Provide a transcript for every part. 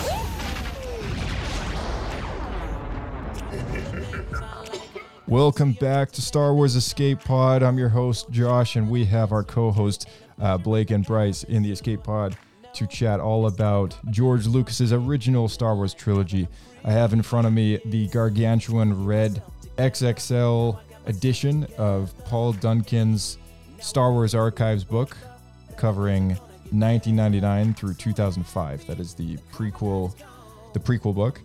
Welcome back to Star Wars Escape Pod. I'm your host, Josh, and we have our co host, uh, Blake and Bryce, in the Escape Pod to chat all about George Lucas's original Star Wars trilogy. I have in front of me the gargantuan red XXL edition of Paul Duncan's Star Wars Archives book covering 1999 through 2005. That is the prequel, the prequel book,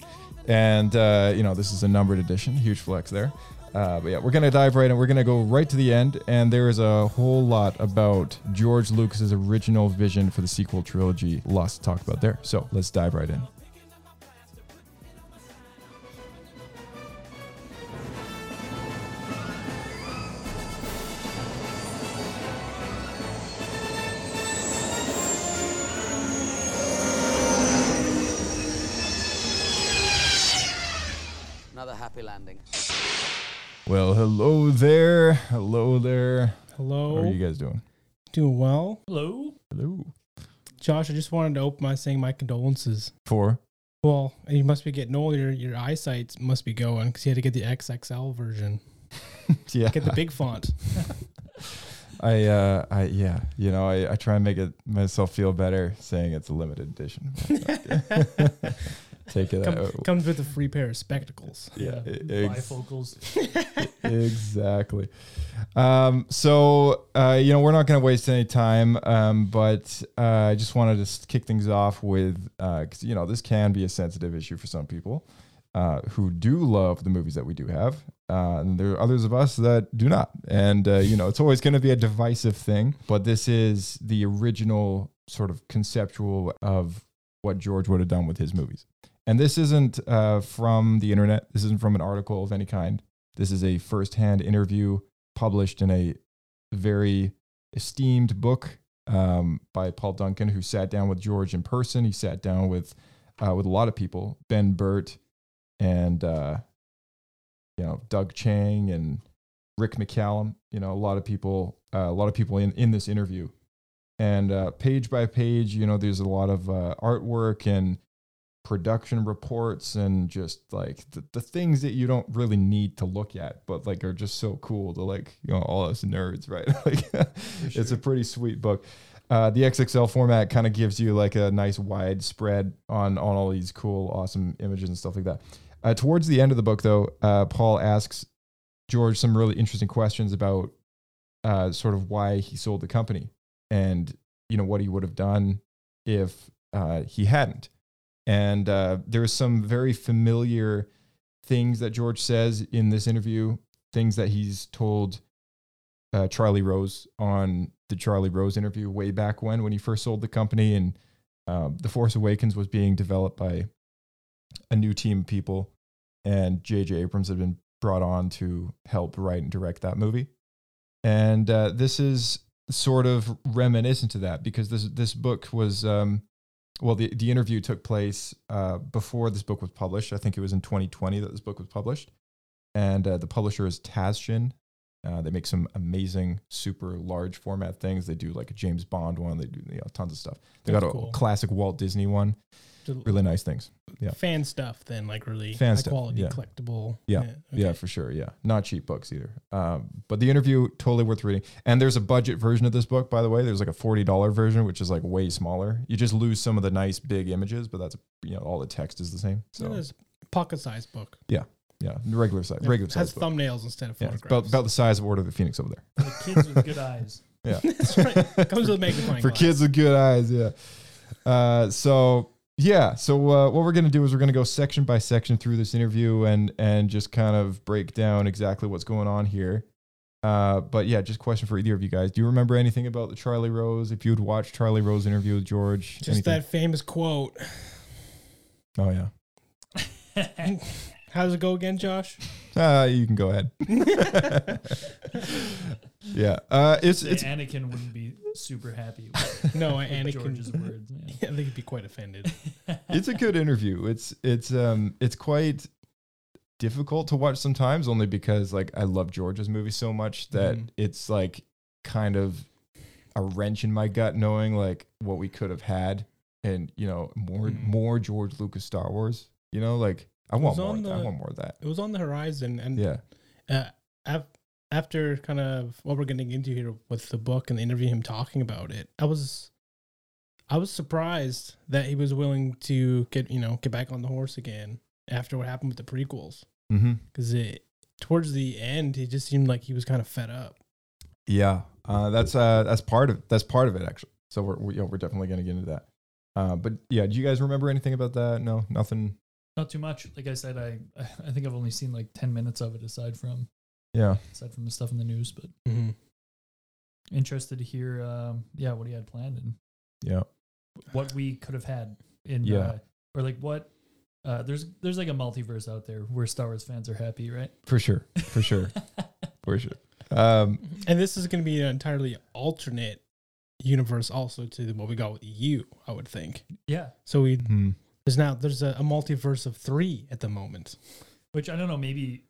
and uh, you know this is a numbered edition. Huge flex there. Uh, but yeah, we're gonna dive right in. We're gonna go right to the end, and there is a whole lot about George Lucas's original vision for the sequel trilogy. Lots to talk about there. So let's dive right in. Landing. Well, hello there, hello there. Hello. How are you guys doing? Doing well. Hello. Hello. Josh, I just wanted to open by saying my condolences. For Well, you must be getting older. Your, your eyesight must be going because you had to get the XXL version. yeah, Get the big font. I, uh, I, yeah, you know, I, I try and make it myself feel better saying it's a limited edition. Take it Come, out. comes with a free pair of spectacles. Yeah, ex- Bifocals. exactly. Um, so, uh, you know, we're not going to waste any time, um, but uh, I just wanted to s- kick things off with, because, you know, this can be a sensitive issue for some people uh, who do love the movies that we do have. Uh, and there are others of us that do not. And, uh, you know, it's always going to be a divisive thing, but this is the original sort of conceptual of what George would have done with his movies. And this isn't uh, from the internet. This isn't from an article of any kind. This is a firsthand interview published in a very esteemed book um, by Paul Duncan, who sat down with George in person. He sat down with uh, with a lot of people, Ben Burtt and uh, you know Doug Chiang and Rick McCallum. You know a lot of people, uh, a lot of people in in this interview. And uh, page by page, you know, there's a lot of uh, artwork and production reports and just like the, the things that you don't really need to look at but like are just so cool to like you know all us nerds right? Like it's a pretty sweet book. Uh, the xxl format kind of gives you like a nice wide spread on on all these cool awesome images and stuff like that. Uh, towards the end of the book though uh, paul asks george some really interesting questions about uh, sort of why he sold the company and you know what he would have done if uh, he hadn't and uh, there's some very familiar things that George says in this interview, things that he's told uh, Charlie Rose on the Charlie Rose interview way back when, when he first sold the company. And um, The Force Awakens was being developed by a new team of people. And J.J. Abrams had been brought on to help write and direct that movie. And uh, this is sort of reminiscent to that because this, this book was. Um, well, the, the interview took place uh, before this book was published. I think it was in 2020 that this book was published. And uh, the publisher is Taschen. Uh, they make some amazing, super large format things. They do like a James Bond one. They do you know, tons of stuff. They got a cool. classic Walt Disney one. Really nice things. Yeah. Fan stuff, then, like really Fan high stuff, quality, yeah. collectible. Yeah, yeah, okay. for sure. Yeah, not cheap books either. Um, but the interview totally worth reading. And there's a budget version of this book, by the way. There's like a forty dollar version, which is like way smaller. You just lose some of the nice big images, but that's you know all the text is the same. So It is a pocket sized book. yeah, yeah, regular size, Yeah, regular it has size book. thumbnails instead of Yeah, it's photographs. about about the size of Order of the Phoenix over there. The kids with good eyes. Yeah, That's right. Comes with a magnifying for glass. kids with good eyes. Yeah. Uh, so yeah, so uh, what we're gonna do is we're gonna go section by section through this interview and and just kind of break down exactly what's going on here. Uh, but yeah, just question for either of you guys. Do you remember anything about the Charlie Rose? If you'd watched Charlie Rose interview with George, Just anything? that famous quote. Oh yeah. How does it go again, Josh? Uh, you can go ahead. yeah. Uh, it's it's Anakin wouldn't be super happy with No, Anakin. George's words. yeah. I think he'd be quite offended. it's a good interview. It's it's um it's quite difficult to watch sometimes only because like I love George's movie so much that Mhm. it's like kind of a wrench in my gut knowing like what we could have had and you know more Mhm. more George Lucas Star Wars. You know, like I want more. that. I want more of that. It was on the horizon, and Yeah. uh, af- after kind of what we're getting into here with the book and the interview, him talking about it, I was, I was surprised that he was willing to get you know get back on the horse again after what happened with the prequels, Mm-hmm. because it towards the end it just seemed like he was kind of fed up. Yeah, uh, that's uh, that's part of that's part of it actually. So we're we, you know, we're definitely gonna get into that. Uh, but yeah, do you guys remember anything about that? No, nothing. Not too much. Like I said, I I think I've only seen like ten minutes of it aside from Yeah, aside from the stuff in the news. But Mm-hmm. interested to hear, um, yeah, what he had planned and yeah, what we could have had in, Yeah. uh, or like what. Uh, there's there's like a multiverse out there where Star Wars fans are happy, right? for sure, for sure, for sure. Um, And this is going to be an entirely alternate universe, also to what we got with you, I would think. yeah, So we hmm. There's now there's a, a multiverse of three at the moment. which I don't know, maybe,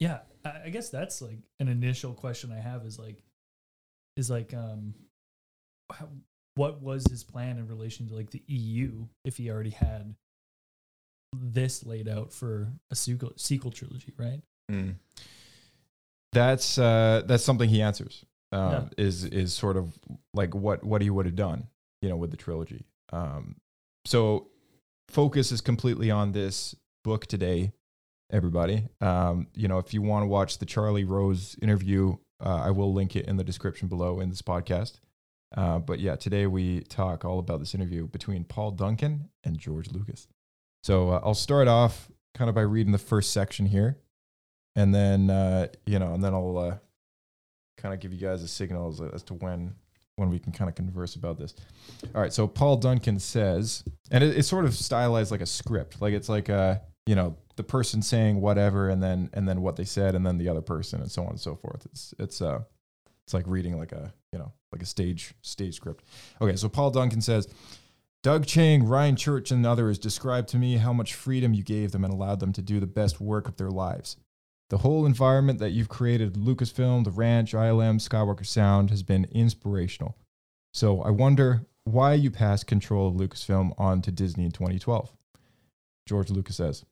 yeah. I, I guess that's like an initial question I have is like, is like, um, how, what was his plan in relation to like the EU if he already had this laid out for a sequel sequel trilogy, right? Mm. That's uh, that's something he answers. Um, Yeah. Is is sort of like what what he would have done, you know, with the trilogy. Um, so focus is completely on this book today, everybody. Um, you know, if you want to watch the Charlie Rose interview, uh, I will link it in the description below in this podcast. Uh, but yeah, today we talk all about this interview between Paul Duncan and George Lucas. So uh, I'll start off kind of by reading the first section here, and then uh, you know, and then I'll uh, kind of give you guys a signal as, as to when when we can kind of converse about this. All right, so Paul Duncan says, and it, it's sort of stylized like a script, like it's like a you know the person saying whatever, and then and then what they said, and then the other person, and so on and so forth. It's it's uh it's like reading like a you know like a stage stage script. Okay, so Paul Duncan says. Doug Chiang, Ryan Church, and others described to me how much freedom you gave them and allowed them to do the best work of their lives. The whole environment that you've created, Lucasfilm, the ranch, ILM, Skywalker Sound, has been inspirational. So I wonder why you passed control of Lucasfilm on to Disney in 2012. George Lucas says,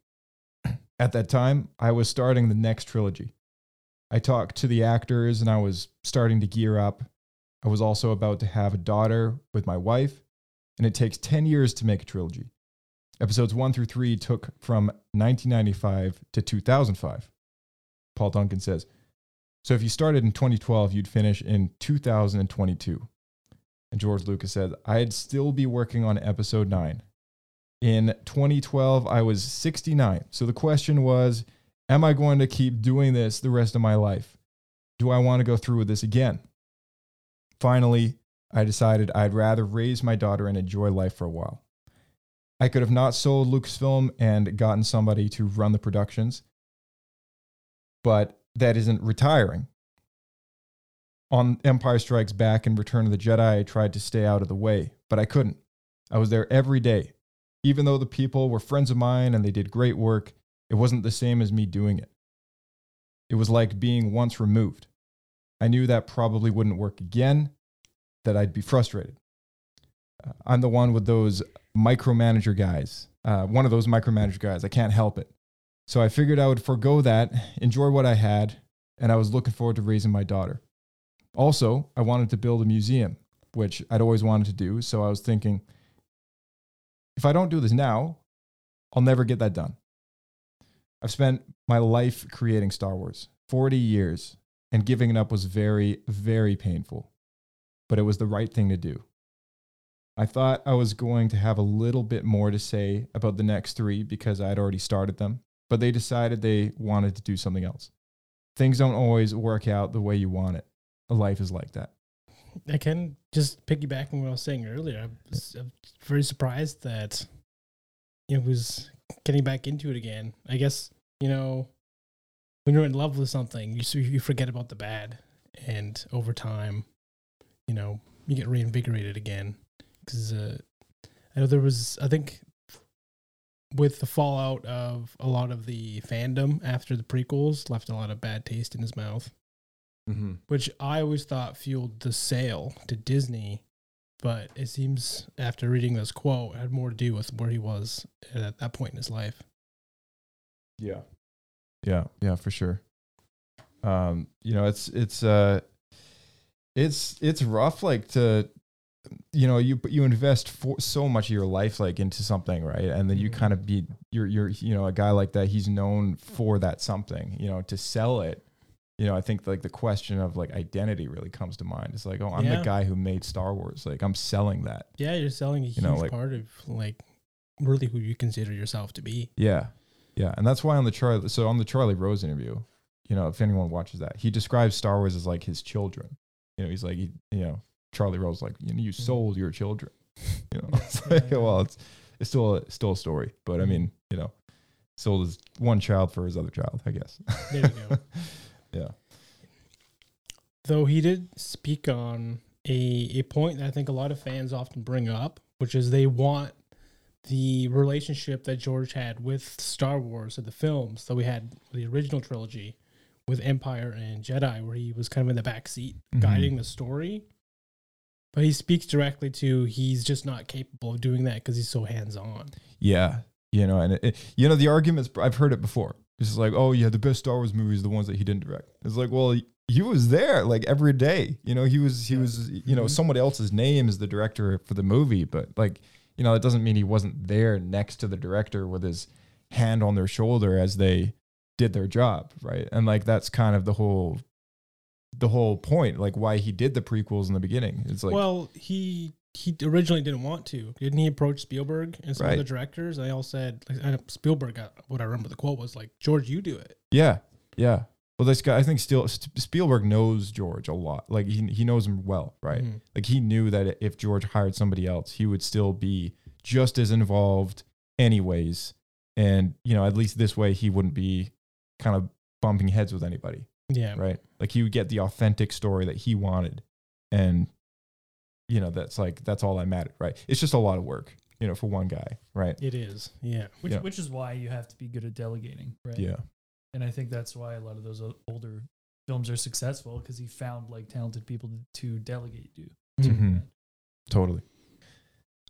At that time, I was starting the next trilogy. I talked to the actors and I was starting to gear up. I was also about to have a daughter with my wife, and it takes 10 years to make a trilogy. Episodes 1 through 3 took from 1995 to 2005. Paul Duncan says, So if you started in 2012, you'd finish in 2022. And George Lucas said, I'd still be working on episode 9. In 2012, I was 69. So the question was, Am I going to keep doing this the rest of my life? Do I want to go through with this again? Finally, I decided I'd rather raise my daughter and enjoy life for a while. I could have not sold Lucasfilm and gotten somebody to run the productions, but that isn't retiring. On Empire Strikes Back and Return of the Jedi, I tried to stay out of the way, but I couldn't. I was there every day. Even though the people were friends of mine and they did great work, it wasn't the same as me doing it. It was like being once removed. I knew that probably wouldn't work again, that I'd be frustrated. Uh, I'm the one with those micromanager guys, uh, one of those micromanager guys. I can't help it. So I figured I would forego that, enjoy what I had, and I was looking forward to raising my daughter. Also, I wanted to build a museum, which I'd always wanted to do. So I was thinking, if I don't do this now, I'll never get that done. I've spent my life creating Star Wars 40 years, and giving it up was very, very painful, but it was the right thing to do. I thought I was going to have a little bit more to say about the next three because I had already started them, but they decided they wanted to do something else. Things don't always work out the way you want it. Life is like that. I can just piggybacking what I was saying earlier. I was, I'm very surprised that it was getting back into it again. I guess you know when you're in love with something, you you forget about the bad, and over time, you know, you get reinvigorated again. Because uh, I know there was, I think, with the fallout of a lot of the fandom after the prequels, left a lot of bad taste in his mouth, Mm-hmm. which I always thought fueled the sale to Disney. But it seems after reading this quote, it had more to do with where he was at that point in his life. Yeah. Yeah, yeah, for sure. Um, you know, it's it's uh it's it's rough like to you know, you you invest for so much of your life like into something, right? And then you Mhm. kind of be you're you're you know, a guy like that, he's known for that something, you know, to sell it. You know, I think like the question of like identity really comes to mind. It's like, oh, I'm Yeah. the guy who made Star Wars. Like I'm selling that. Yeah, you're selling a huge know, like- part of like really who you consider yourself to be. Yeah. Yeah. And that's why on the Charlie so on the Charlie Rose interview, you know, if anyone watches that, he describes Star Wars as like his children. You know, he's like he, you know, Charlie Rose like, you know, you sold your children. You know, it's Mm-hmm. Like, well, it's it's still a still a story. But I Mhm. mean, you know, sold his one child for his other child, I guess. There you go. yeah. Though he did speak on a a point that I think a lot of fans often bring up, which is they want the relationship that George had with Star Wars and the films that we had the original trilogy with Empire and Jedi, where he was kind of in the back seat Mhm. guiding the story. But he speaks directly to he's just not capable of doing that because he's so hands on. Yeah, you know, and it, it- you know the arguments. I've heard it before. It's like, oh yeah, the best Star Wars movies, are the ones that he didn't direct. It's like, well, he, was there like every day. You know, he was he was you know Mhm. someone else's name is the director for the movie, but like you know that doesn't mean he wasn't there next to the director with his hand on their shoulder as they did their job, right? And like that's kind of the whole the whole point, like why he did the prequels in the beginning. It's like, well, he he originally didn't want to. Didn't he approach Spielberg and some Right. of the directors? They all said like, Spielberg. Got, what I remember the quote was like, "George, you do it." Yeah, yeah. Well, this guy, I think, still Spielberg knows George a lot. Like he he knows him well, right? Mhm. Like he knew that if George hired somebody else, he would still be just as involved, anyways. And you know, at least this way, he wouldn't be kind of bumping heads with anybody, Yeah, right? Like he would get the authentic story that he wanted, and you know, that's like that's all that mattered, right? It's just a lot of work, you know, for one guy, right? It is. Yeah. Which Yeah. which is why you have to be good at delegating, right? Yeah, And I think that's why a lot of those older films are successful because he found like talented people to, delegate to. Mhm. Totally.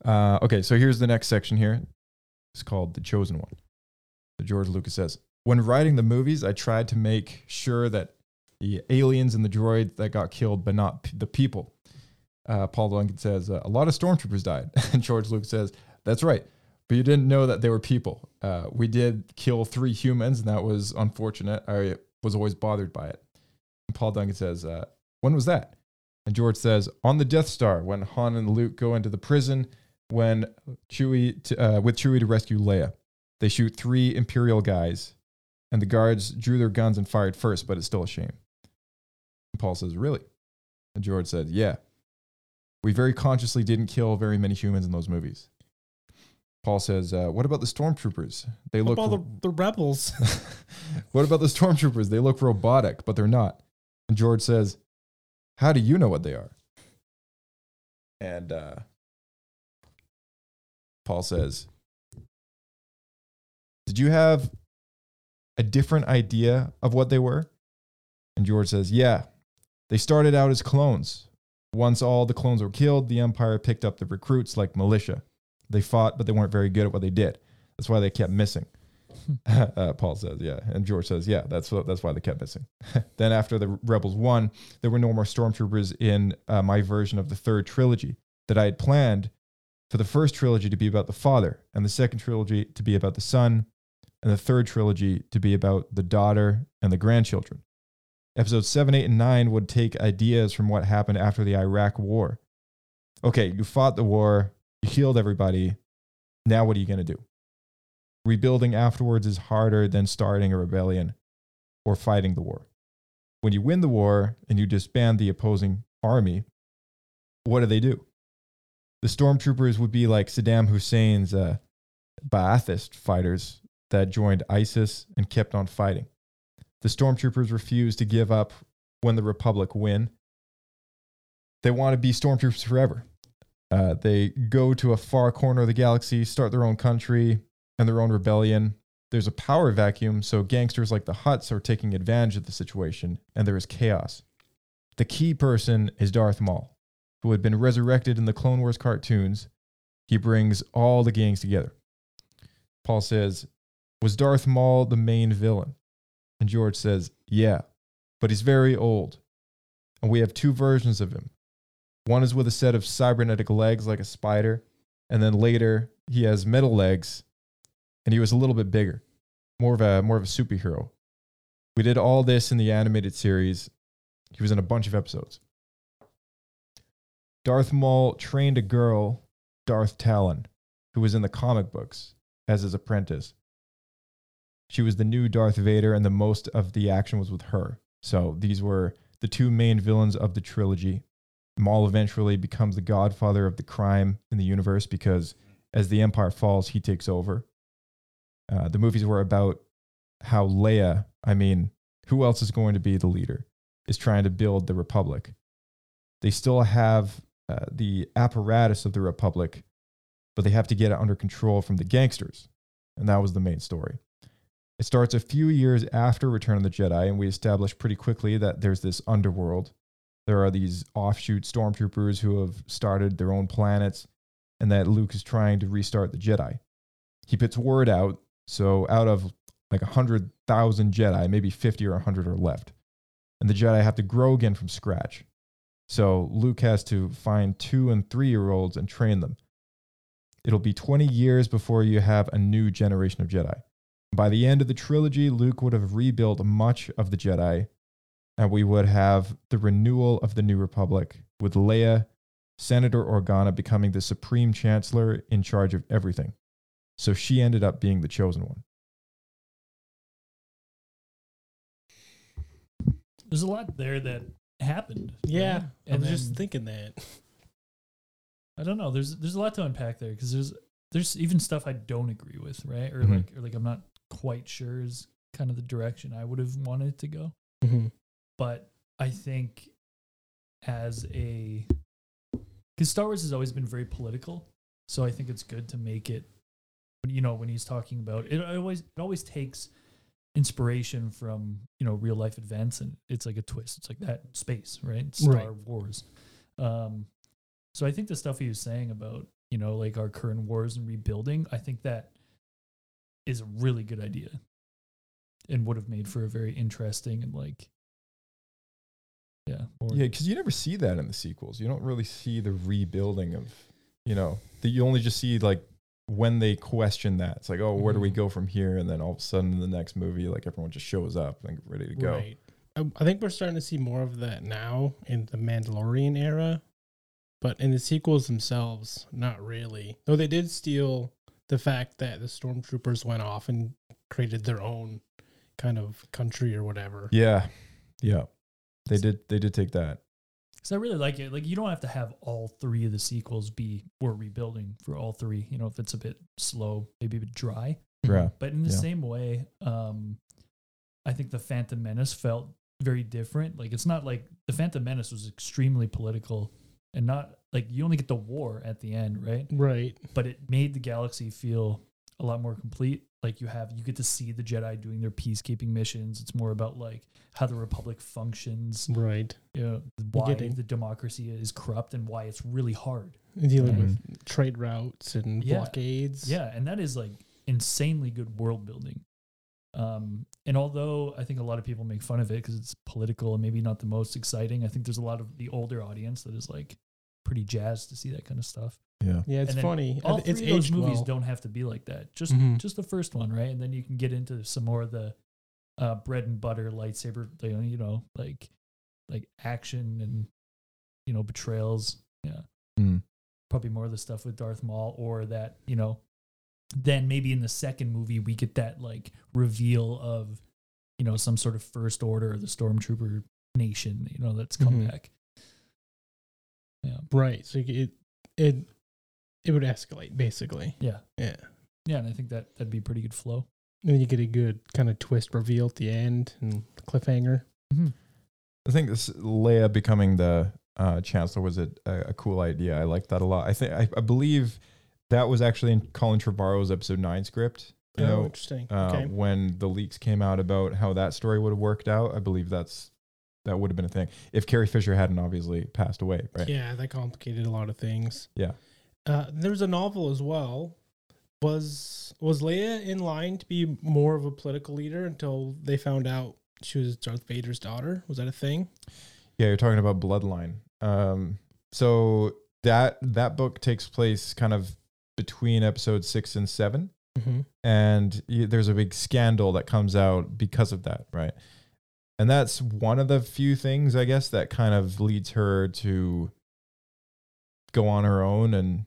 Uh, okay, so here's the next section here. It's called The Chosen One. So George Lucas says, When writing the movies, I tried to make sure that the aliens and the droid that got killed, but not p- the people. Uh, Paul Duncan says, uh, A lot of stormtroopers died. And George Lucas says, That's right. But you didn't know that they were people. Uh, we did kill three humans, and that was unfortunate. I was always bothered by it. And Paul Duncan says, uh, When was that? And George says, on the Death Star, when Han and Luke go into the prison, when Chewie, to, uh, with Chewie to rescue Leia, they shoot three Imperial guys, and the guards drew their guns and fired first, but it's still a shame. And Paul says, really? And George said, yeah. We very consciously didn't kill very many humans in those movies. Paul says, uh, what about the stormtroopers? They What look. about the, the rebels? what about the stormtroopers? They look robotic, but they're not. And George says, How do you know what they are? And uh, Paul says, Did you have a different idea of what they were? And George says, Yeah. They started out as clones. Once all the clones were killed, the Empire picked up the recruits like militia. They fought, but they weren't very good at what they did. That's why they kept missing. uh, Paul says, yeah. And George says, yeah, that's what, that's why they kept missing. then after the rebels won, there were no more stormtroopers in uh, my version of the third trilogy that I had planned for the first trilogy to be about the father, and the second trilogy to be about the son, and the third trilogy to be about the daughter and the grandchildren. Episodes 7, 8, and 9 would take ideas from what happened after the Iraq War. Okay, you fought the war, you healed everybody. Now, what are you going to do? Rebuilding afterwards is harder than starting a rebellion or fighting the war. When you win the war and you disband the opposing army, what do they do? The stormtroopers would be like Saddam Hussein's uh, Ba'athist fighters that joined ISIS and kept on fighting. The stormtroopers refuse to give up when the Republic win. They want to be stormtroopers forever. Uh, they go to a far corner of the galaxy, start their own country and their own rebellion. There's a power vacuum, so gangsters like the Hutts are taking advantage of the situation, and there is chaos. The key person is Darth Maul, who had been resurrected in the Clone Wars cartoons. He brings all the gangs together. Paul says, Was Darth Maul the main villain? And George says, Yeah, but he's very old. And we have two versions of him. One is with a set of cybernetic legs like a spider, and then later he has metal legs, and he was a little bit bigger, more of a more of a superhero. We did all this in the animated series. He was in a bunch of episodes. Darth Maul trained a girl, Darth Talon, who was in the comic books as his apprentice. She was the new Darth Vader, and the most of the action was with her. So these were the two main villains of the trilogy. Maul eventually becomes the godfather of the crime in the universe because as the Empire falls, he takes over. Uh, the movies were about how Leia, I mean, who else is going to be the leader, is trying to build the Republic. They still have uh, the apparatus of the Republic, but they have to get it under control from the gangsters. And that was the main story. It starts a few years after Return of the Jedi, and we establish pretty quickly that there's this underworld. There are these offshoot stormtroopers who have started their own planets, and that Luke is trying to restart the Jedi. He puts word out, so out of like 100,000 Jedi, maybe 50 or 100 are left. And the Jedi have to grow again from scratch. So Luke has to find two and three year olds and train them. It'll be 20 years before you have a new generation of Jedi. By the end of the trilogy, Luke would have rebuilt much of the Jedi, and we would have the renewal of the New Republic with Leia, Senator Organa becoming the Supreme Chancellor in charge of everything. So she ended up being the chosen one. There's a lot there that happened. Yeah, right? I And was just thinking that. I don't know. There's there's a lot to unpack there because there's there's even stuff I don't agree with, right? Or Mhm. like or like I'm not quite sure is kind of the direction I would have wanted it to go. Mhm. But I think as a because Star Wars has always been very political, so I think it's good to make it. You know, when he's talking about it, it always it always takes inspiration from you know real life events, and it's like a twist. It's like that space, right? Star Right. Wars. Um, so I think the stuff he was saying about you know like our current wars and rebuilding, I think that is a really good idea, and would have made for a very interesting and like yeah more Yeah, because you never see that in the sequels. You don't really see the rebuilding of, you know, that you only just see like when they question that. It's like, oh, where do we Mhm. go from here? And then all of a sudden in the next movie, like everyone just shows up and ready to go. Right. I, I think we're starting to see more of that now in the Mandalorian era, but in the sequels themselves, not really. Though they did steal the fact that the stormtroopers went off and created their own kind of country or whatever. Yeah, yeah, they did. They did take that. Because I really like it. Like you don't have to have all three of the sequels be we're rebuilding for all three. You know, if it's a bit slow, maybe a bit dry. Yeah, But in the Yeah. same way, um, I think the Phantom Menace felt very different. Like it's not like the Phantom Menace was extremely political and not like you only get the war at the end, right? Right. But it made the galaxy feel a lot more complete. Like you have you get to see the Jedi doing their peacekeeping missions. It's more about like how the Republic functions, Right. you know, why the democracy is corrupt and why it's really hard. Dealing Right. with trade routes and Yeah. blockades. Yeah, and that is like insanely good world building. Um, and although I think a lot of people make fun of it because it's political and maybe not the most exciting, I think there's a lot of the older audience that is like pretty jazzed to see that kind of stuff. yeah, Yeah, it's And funny. All it's three of those movies well. don't have to be like that. Just Mhm. just the first one, right? And then you can get into some more of the uh, bread and butter lightsaber, you know, like like action and you know betrayals. Yeah, Mm. probably more of the stuff with Darth Maul, or that you know. Then maybe in the second movie we get that like reveal of, you know, some sort of first order or the stormtrooper nation, you know, that's come Mhm. back. Yeah, Right. So it it it would escalate basically. yeah, Yeah. yeah, and I think that that'd be pretty good flow. And then you get a good kind of twist reveal at the end and cliffhanger. I think this Leia becoming the uh, chancellor was a, a, a cool idea. I like that a lot. I think I, I believe that was actually in Colin Trevorrow's episode nine script. You oh, know, interesting. uh, okay. when the leaks came out about how that story would have worked out. I believe that's that would have been a thing if Carrie Fisher hadn't obviously passed away, right? Yeah, that complicated a lot of things. Yeah. Uh, there was a novel as well. Was was Leia in line to be more of a political leader until they found out she was Darth Vader's daughter? Was that a thing? Yeah, you're talking about Bloodline. Um, so that that book takes place kind of between episode six and seven, Mm-hmm. and y- there's a big scandal that comes out because of that, right? And that's one of the few things, I guess, that kind of leads her to go on her own and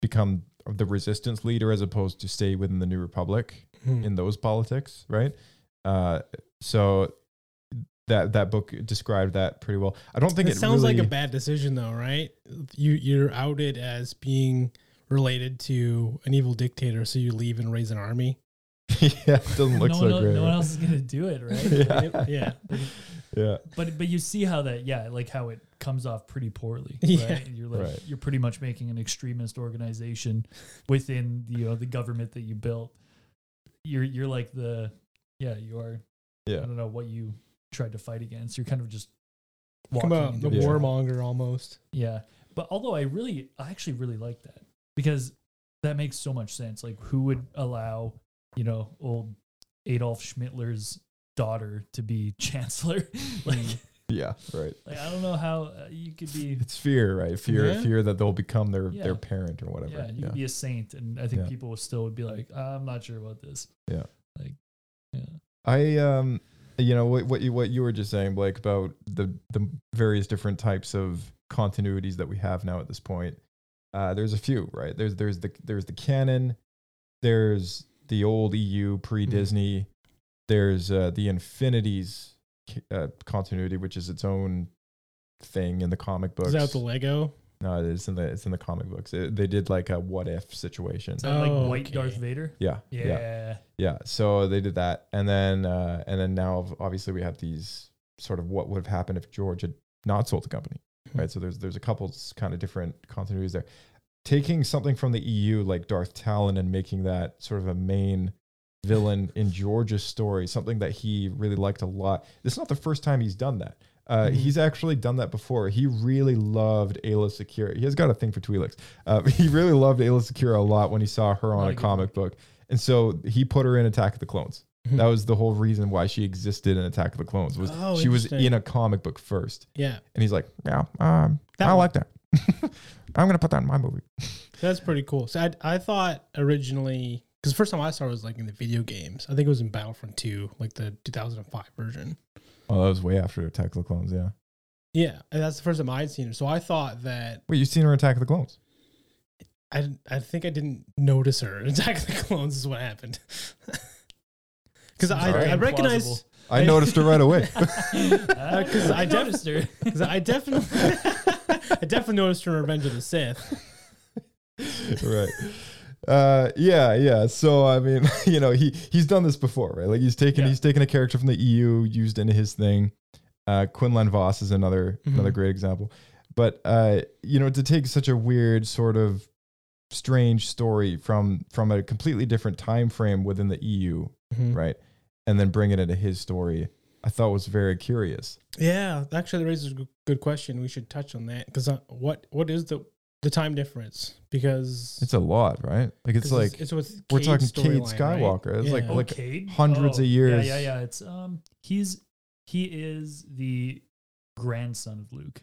become the resistance leader as opposed to stay within the New Republic Hmm. in those politics, right? Uh, so that that book described that pretty well. I don't think It it, sounds really, like a bad decision, though, right? You you're outed as being related to an evil dictator, so you leave and raise an army. yeah, it doesn't look no, so one, great. no one else is gonna do it, right? Yeah. yeah. yeah, But but you see how that yeah, like how it comes off pretty poorly, Yeah. right? And you're like Right. you're pretty much making an extremist organization within you know the government that you built. You're you're like the yeah you are yeah. I don't know what you tried to fight against. You're kind of just Come walking on, into the Yeah. warmonger almost. Yeah. But although I really, I actually really like that because that makes so much sense. Like, who would allow, you know, old Adolf Schmittler's daughter to be chancellor? like, yeah, right. like, I don't know how uh, you could be, It's fear, right? Fear, Yeah. fear that they'll become their Yeah. their parent or whatever. yeah, you could be a saint. And I think Yeah. people still would be like, I'm not sure about this. Yeah. Like, yeah. I um you know what what you what you were just saying Blake about the the various different types of continuities that we have now at this point. Uh there's a few, right? There's there's the there's the canon, there's the old EU pre-Disney, there's uh the Infinities uh, continuity which is its own thing in the comic books. Is that the Lego? no, it's in the it's in the comic books. It, they did like a what if situation. Is that like Oh, white okay. Darth Vader? Yeah. Yeah. yeah. Yeah, so they did that, and then uh, and then now obviously we have these sort of what would have happened if George had not sold the company, Hmm. right? So there's there's a couple kind of different continuities there. Taking something from the EU like Darth Talon and making that sort of a main villain in George's story, something that he really liked a lot. This is not the first time he's done that. Uh, Mhm. He's actually done that before. He really loved Aayla Secura. He has got a thing for Twi'leks. Uh, he really loved Aayla Secura a lot when he saw her on Not a comic book. And so he put her in Attack of the Clones. Mhm. That was the whole reason why she existed in Attack of the Clones was Oh, she was in a comic book first. Yeah, And he's like, yeah, um, I one. like that. I'm gonna put that in my movie. that's pretty cool. So I I thought originally because the first time I saw it was like in the video games. I think it was in Battlefront 2, like the 2005 version. Oh, that was way after Attack of the Clones. Yeah. Yeah, and that's the first time I'd seen her. So I thought that Wait, you've seen her in Attack of the Clones? I I think I didn't notice her. Attack of the Clones is what happened. Because I, Very I implausible. recognize I noticed her right away. Uh, because I, def- noticed her. Because I definitely, I definitely noticed from Revenge of the Sith. right. Uh, yeah, yeah. So I mean, you know, he he's done this before, right? Like he's taken Yeah. he's taken a character from the EU, used into his thing. Uh, Quinlan Vos is another another Mhm. great example. But uh, you know, to take such a weird sort of strange story from from a completely different time frame within the EU, Mhm. right, and then bring it into his story, I thought was very curious. Yeah, actually, that raises a good- good question. We should touch on that because uh, what what is the the time difference? Because It's a lot, right? Like it's like it's with we're Cade's talking Cade storyline, right? Skywalker. It's like Oh, like Cade? hundreds of Oh, years. Yeah, yeah, yeah. It's um, he's he is the grandson of Luke.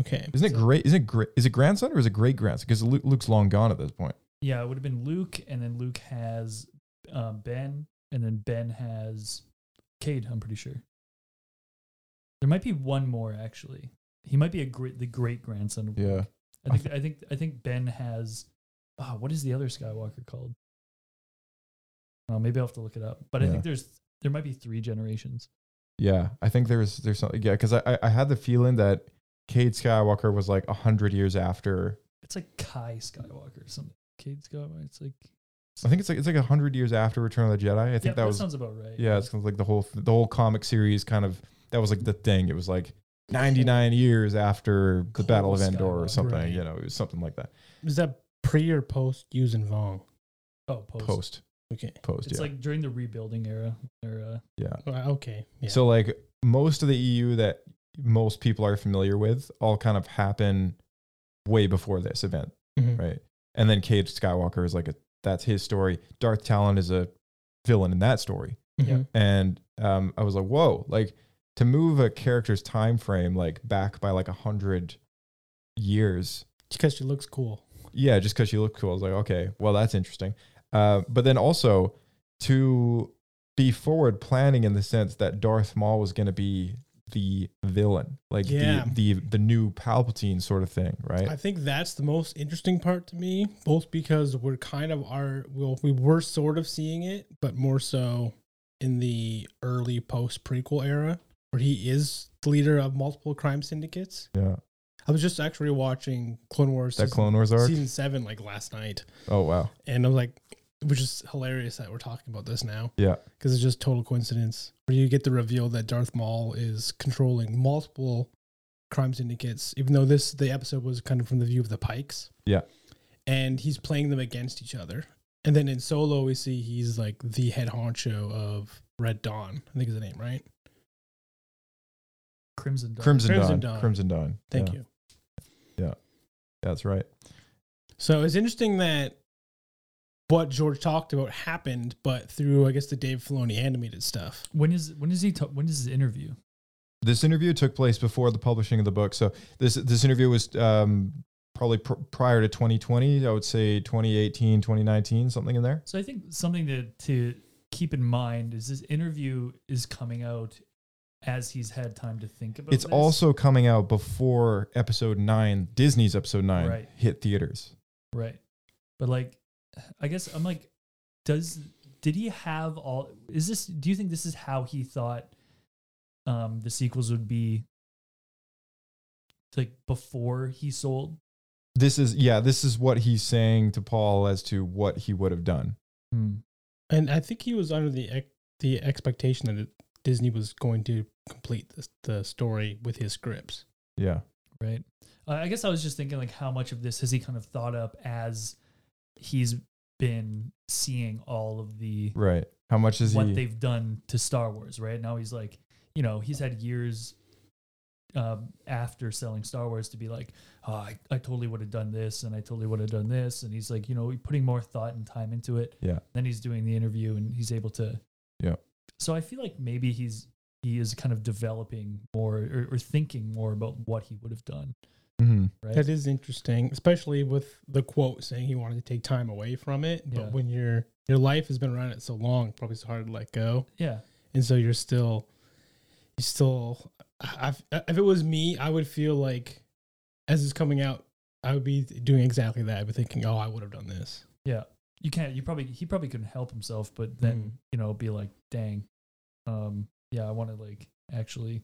okay, Isn't it great? Isn't it great? Is it grandson or is it great grandson? Because Luke, Luke's long gone at this point. Yeah, it would have been Luke, and then Luke has um, Ben, and then Ben has Cade. I'm pretty sure. There might be one more actually. He might be a great the great grandson of Yeah. Luke. I think I think I think Ben has. Oh, what is the other Skywalker called? Oh, maybe I'll have to look it up. But I think there's there might be three generations. Yeah, I think there's there's something. Yeah, because I I- I had the feeling that Cade Skywalker was like a hundred years after. It's like Kai Skywalker or something. Cade Skywalker. It's like I think it's like it's like a hundred years after Return of the Jedi. I think yeah, that that was sounds about right. yeah. It's kind of like the whole the whole comic series kind of that was like the thing. It was like ninety nine years after the Battle of Cole Endor or something. Right. You know, it was something like that. Is that pre or post Yuuzhan Vong? Oh, post. Post Okay. post. It's yeah. like during the rebuilding era. Or uh, yeah. Uh, okay. Yeah. So like most of the EU that most people are familiar with all kind of happen way before this event, Mhm. right? And then Cade Skywalker is like a that's his story. Darth Talon is a villain in that story. Mhm. And um, I was like, whoa, like to move a character's time frame like back by like a hundred years. because she looks cool. Yeah, just because she looked cool. I was like, okay, well, that's interesting. Uh, but then also to be forward planning in the sense that Darth Maul was going to be the villain, like Yeah. the, the the new Palpatine sort of thing, right? I think that's the most interesting part to me, both because we're kind of are well, we were sort of seeing it, but more so in the early post prequel era, where he is the leader of multiple crime syndicates. yeah, I was just actually watching Clone Wars that season, Clone Wars arc. season seven like last night, Oh wow, and I was like, which is hilarious that we're talking about this now yeah, because it's just total coincidence where you get the reveal that Darth Maul is controlling multiple crime syndicates, even though this the episode was kind of from the view of the Pikes. Yeah. and he's playing them against each other. And then in Solo, we see he's like the head honcho of Red Dawn. I think is the name, right? Crimson Dawn. Crimson, Crimson Dawn. Dawn. Crimson Dawn. Thank Yeah, you. Yeah. That's right. So it's interesting that what George talked about happened, but through I guess the Dave Filoni animated stuff. When is when is he? Ta- when is his interview? This interview took place before the publishing of the book. So this this interview was um, probably pr- prior to 2020. I would say 2018, 2019, something in there. So I think something to to keep in mind is this interview is coming out as he's had time to think about. It's this. also coming out before episode nine, Disney's episode nine, Right. hit theaters. right, but like, I guess I'm like, does did he have all? Is this? Do you think this is how he thought um the sequels would be? Like before he sold. This is yeah, this is what he's saying to Paul as to what he would have done. Hmm. And I think he was under the ex- the expectation that Disney was going to complete this, the story with his scripts. Yeah. Right. Uh, I guess I was just thinking like how much of this has he kind of thought up as he's been seeing all of the Right. How much is what he they've done to Star Wars, right? Now he's like, you know, he's had years um, after selling Star Wars to be like, oh, I, I totally would have done this and I totally would have done this. And he's like, you know, putting more thought and time into it. Yeah. Then he's doing the interview and he's able to. Yeah. So I feel like maybe he's, he is kind of developing more or, or thinking more about what he would have done. Mhm. Right. That is interesting, especially with the quote saying he wanted to take time away from it. Yeah. But when your your life has been around it so long, probably it's hard to let go, yeah. and so you're still, you still. I've, if it was me, I would feel like, as it's coming out, I would be doing exactly that. I'd be thinking, oh, I would have done this. Yeah. You can't, you probably, he probably couldn't help himself, but then, Mm. you know, be like, dang, um, yeah, I want to like actually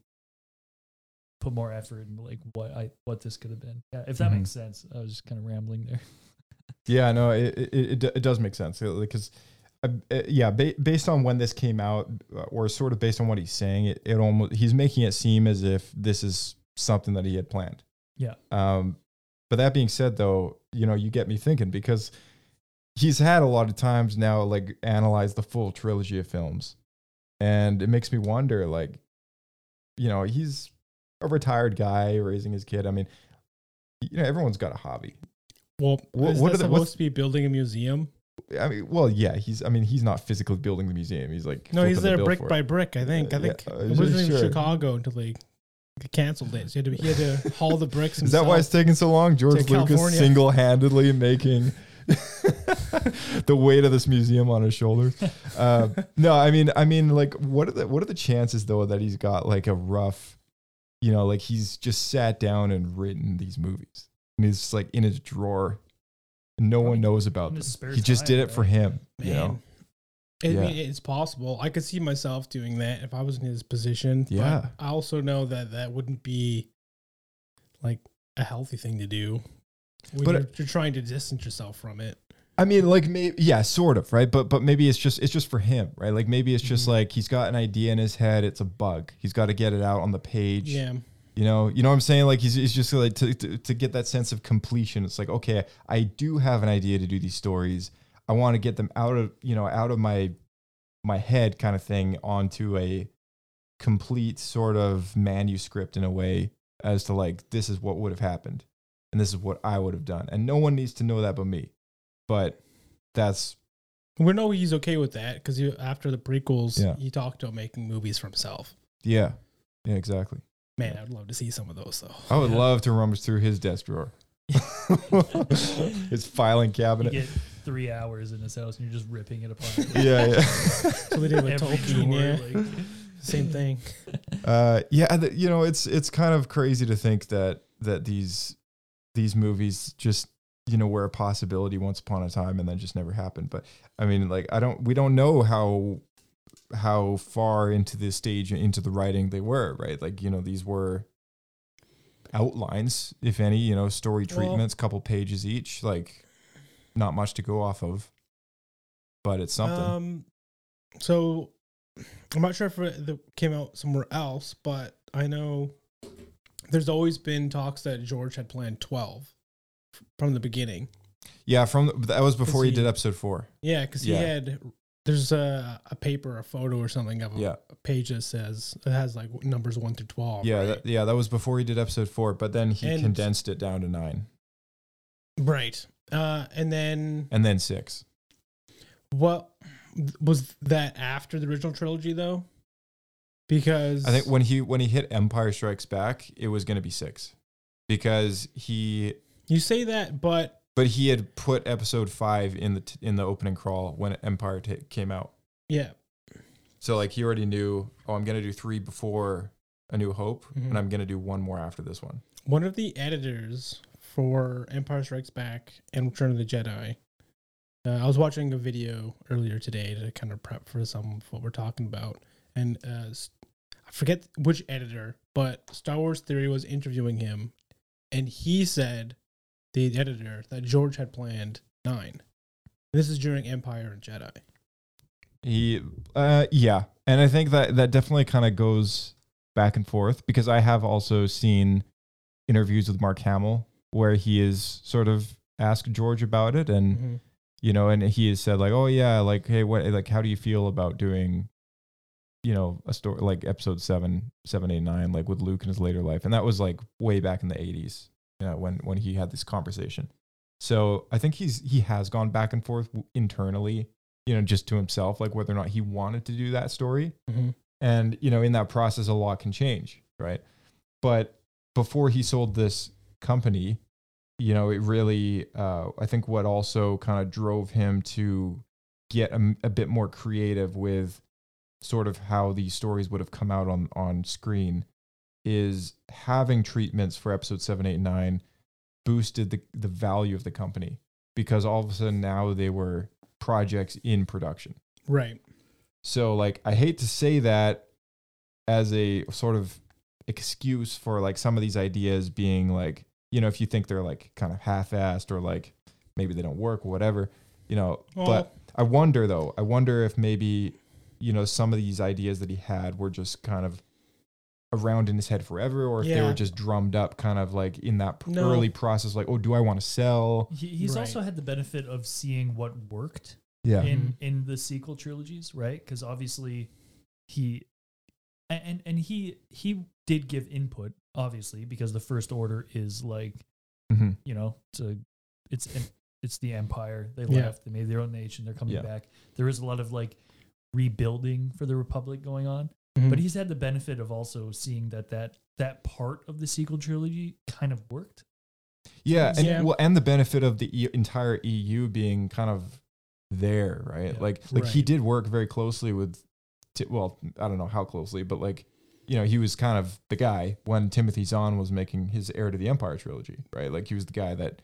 put more effort in like what I, what this could have been. Yeah. If that Mhm. makes sense. I was just kind of rambling there. Yeah, no, it it, it, it does make sense because, uh, uh, yeah, ba- based on when this came out, uh, or sort of based on what he's saying, it, it almost he's making it seem as if this is something that he had planned. Yeah. Um, but that being said, though, you know, you get me thinking because he's had a lot of times now, like analyze the full trilogy of films, and it makes me wonder, like, you know, he's a retired guy raising his kid. I mean, you know, everyone's got a hobby. Well, What- is what that are the- supposed to be building a museum? I mean, well, yeah, he's. I mean, he's not physically building the museum. He's like No, he's there brick by it. brick. I think. I think yeah, uh, it wasn't in. Chicago until they canceled it. So he had to, he had to haul the bricks. Is that why it's taking so long? George Lucas California. single-handedly making the weight of this museum on his shoulders. Uh, no, I mean, I mean, like, what are the what are the chances though that he's got like a rough, you know, like he's just sat down and written these movies and he's like in his drawer, and no one knows about in them. He just did time, it for him, Man. you know. I Yeah. it's possible. I could see myself doing that if I was in his position. but Yeah. I also know that that wouldn't be like a healthy thing to do. When But you're, you're trying to distance yourself from it. I mean, like maybe yeah, sort of, right? But but maybe it's just it's just for him, right? Like maybe it's just mm-hmm. like he's got an idea in his head, it's a bug. He's got to get it out on the page. Yeah. You know, you know what I'm saying? Like he's, he's just like to, to to get that sense of completion. It's like, okay, I do have an idea to do these stories. I want to get them out of, you know, out of my my head kind of thing onto a complete sort of manuscript in a way as to like this is what would have happened and this is what I would have done. And no one needs to know that but me. But that's We know he's okay with that because after the prequels, Yeah. he talked about making movies for himself. yeah. Yeah, exactly. Man, I'd love to see some of those though. I would love to rummage through his desk drawer. his filing You cabinet. get three hours in his house and you're just ripping it apart. yeah, yeah. So they did with Every Tolkien, drawer, yeah. like- Same thing. Uh, yeah, th- you know, it's it's kind of crazy to think that that these these movies just you know were a possibility once upon a time and then just never happened. But I mean, like I don't we don't know how how far into this stage into the writing they were, right? Like you know, these were outlines, if any, you know, story Well- treatments, couple pages each, like not much to go off of. But it's something. Um, so I'm not sure if it came out somewhere else, but I know there's always been talks that George had planned 12 f- from the beginning. yeah, from the, that was before he, he- did episode four. Yeah, because Yeah. he had there's a, a paper, a photo, or something of a, Yeah. a page that says it has like numbers one through 12. Yeah, right? that, yeah, that was before he did episode four, but then he And- condensed it down to nine right. Uh, and then and then six. what was that after the original trilogy though? Because I think when he when he hit Empire Strikes Back, it was going to be six because he you say that, but but he had put episode five in the t- in the opening crawl when Empire ta came out. yeah, So like he already knew, oh, I'm going to do three before A New Hope, Mhm. and I'm going to do one more after this one. one of the editors for Empire Strikes Back and Return of the Jedi. Uh, I was watching a video earlier today to kind of prep for some of what we're talking about, and uh, I forget which editor, but Star Wars Theory was interviewing him, and he said, the editor, that George had planned nine. This is during Empire and Jedi. He, uh, yeah, and I think that that definitely kind of goes back and forth because I have also seen interviews with Mark Hamill where he is sort of asked George about it and. Mm-hmm. You know, and he has said like, "Oh yeah, like, hey, what, like, how do you feel about doing you know a story like episode 7 789 like with luke in his later life and that was like way back in the 80s uh, when when he had this conversation. So I think he's he has gone back and forth internally, you know, just to himself, like whether or not he wanted to do that story. Mm-hmm. And you know, in that process, a lot can change, right? But before he sold this company, you know, it really, uh, I think, what also kind of drove him to get a, a bit more creative with sort of how these stories would have come out on on screen is having treatments for episode seven, eight, nine boosted the, the value of the company because all of a sudden now they were projects in production. Right. So like I hate to say that as a sort of excuse for like some of these ideas being like, you know, if you think they're like kind of half-assed or like maybe they don't work or whatever, you know, Well- but I wonder though, I wonder if maybe, you know, some of these ideas that he had were just kind of around in his head forever or if they were just drummed up kind of like in that p- No. early process like, oh, do I want to sell? He, he's Right. also had the benefit of seeing what worked Yeah. in in the sequel trilogies, right? Because obviously he and and he he did give input, obviously, because the First Order is like Mhm. you know it's a it's an, it's the Empire. They Yeah. left. They made their own nation. They're coming Yeah. back. There is a lot of like rebuilding for the Republic going on. Mhm. But he's had the benefit of also seeing that that that part of the sequel trilogy kind of worked. Yeah, and Yeah. well, and the benefit of the e- entire EU being kind of there, right? Yeah. Like, like he did work very closely with, Ti- well, I don't know how closely, but like, you know, he was kind of the guy when Timothy Zahn was making his Heir to the Empire trilogy, right? Like he was the guy that,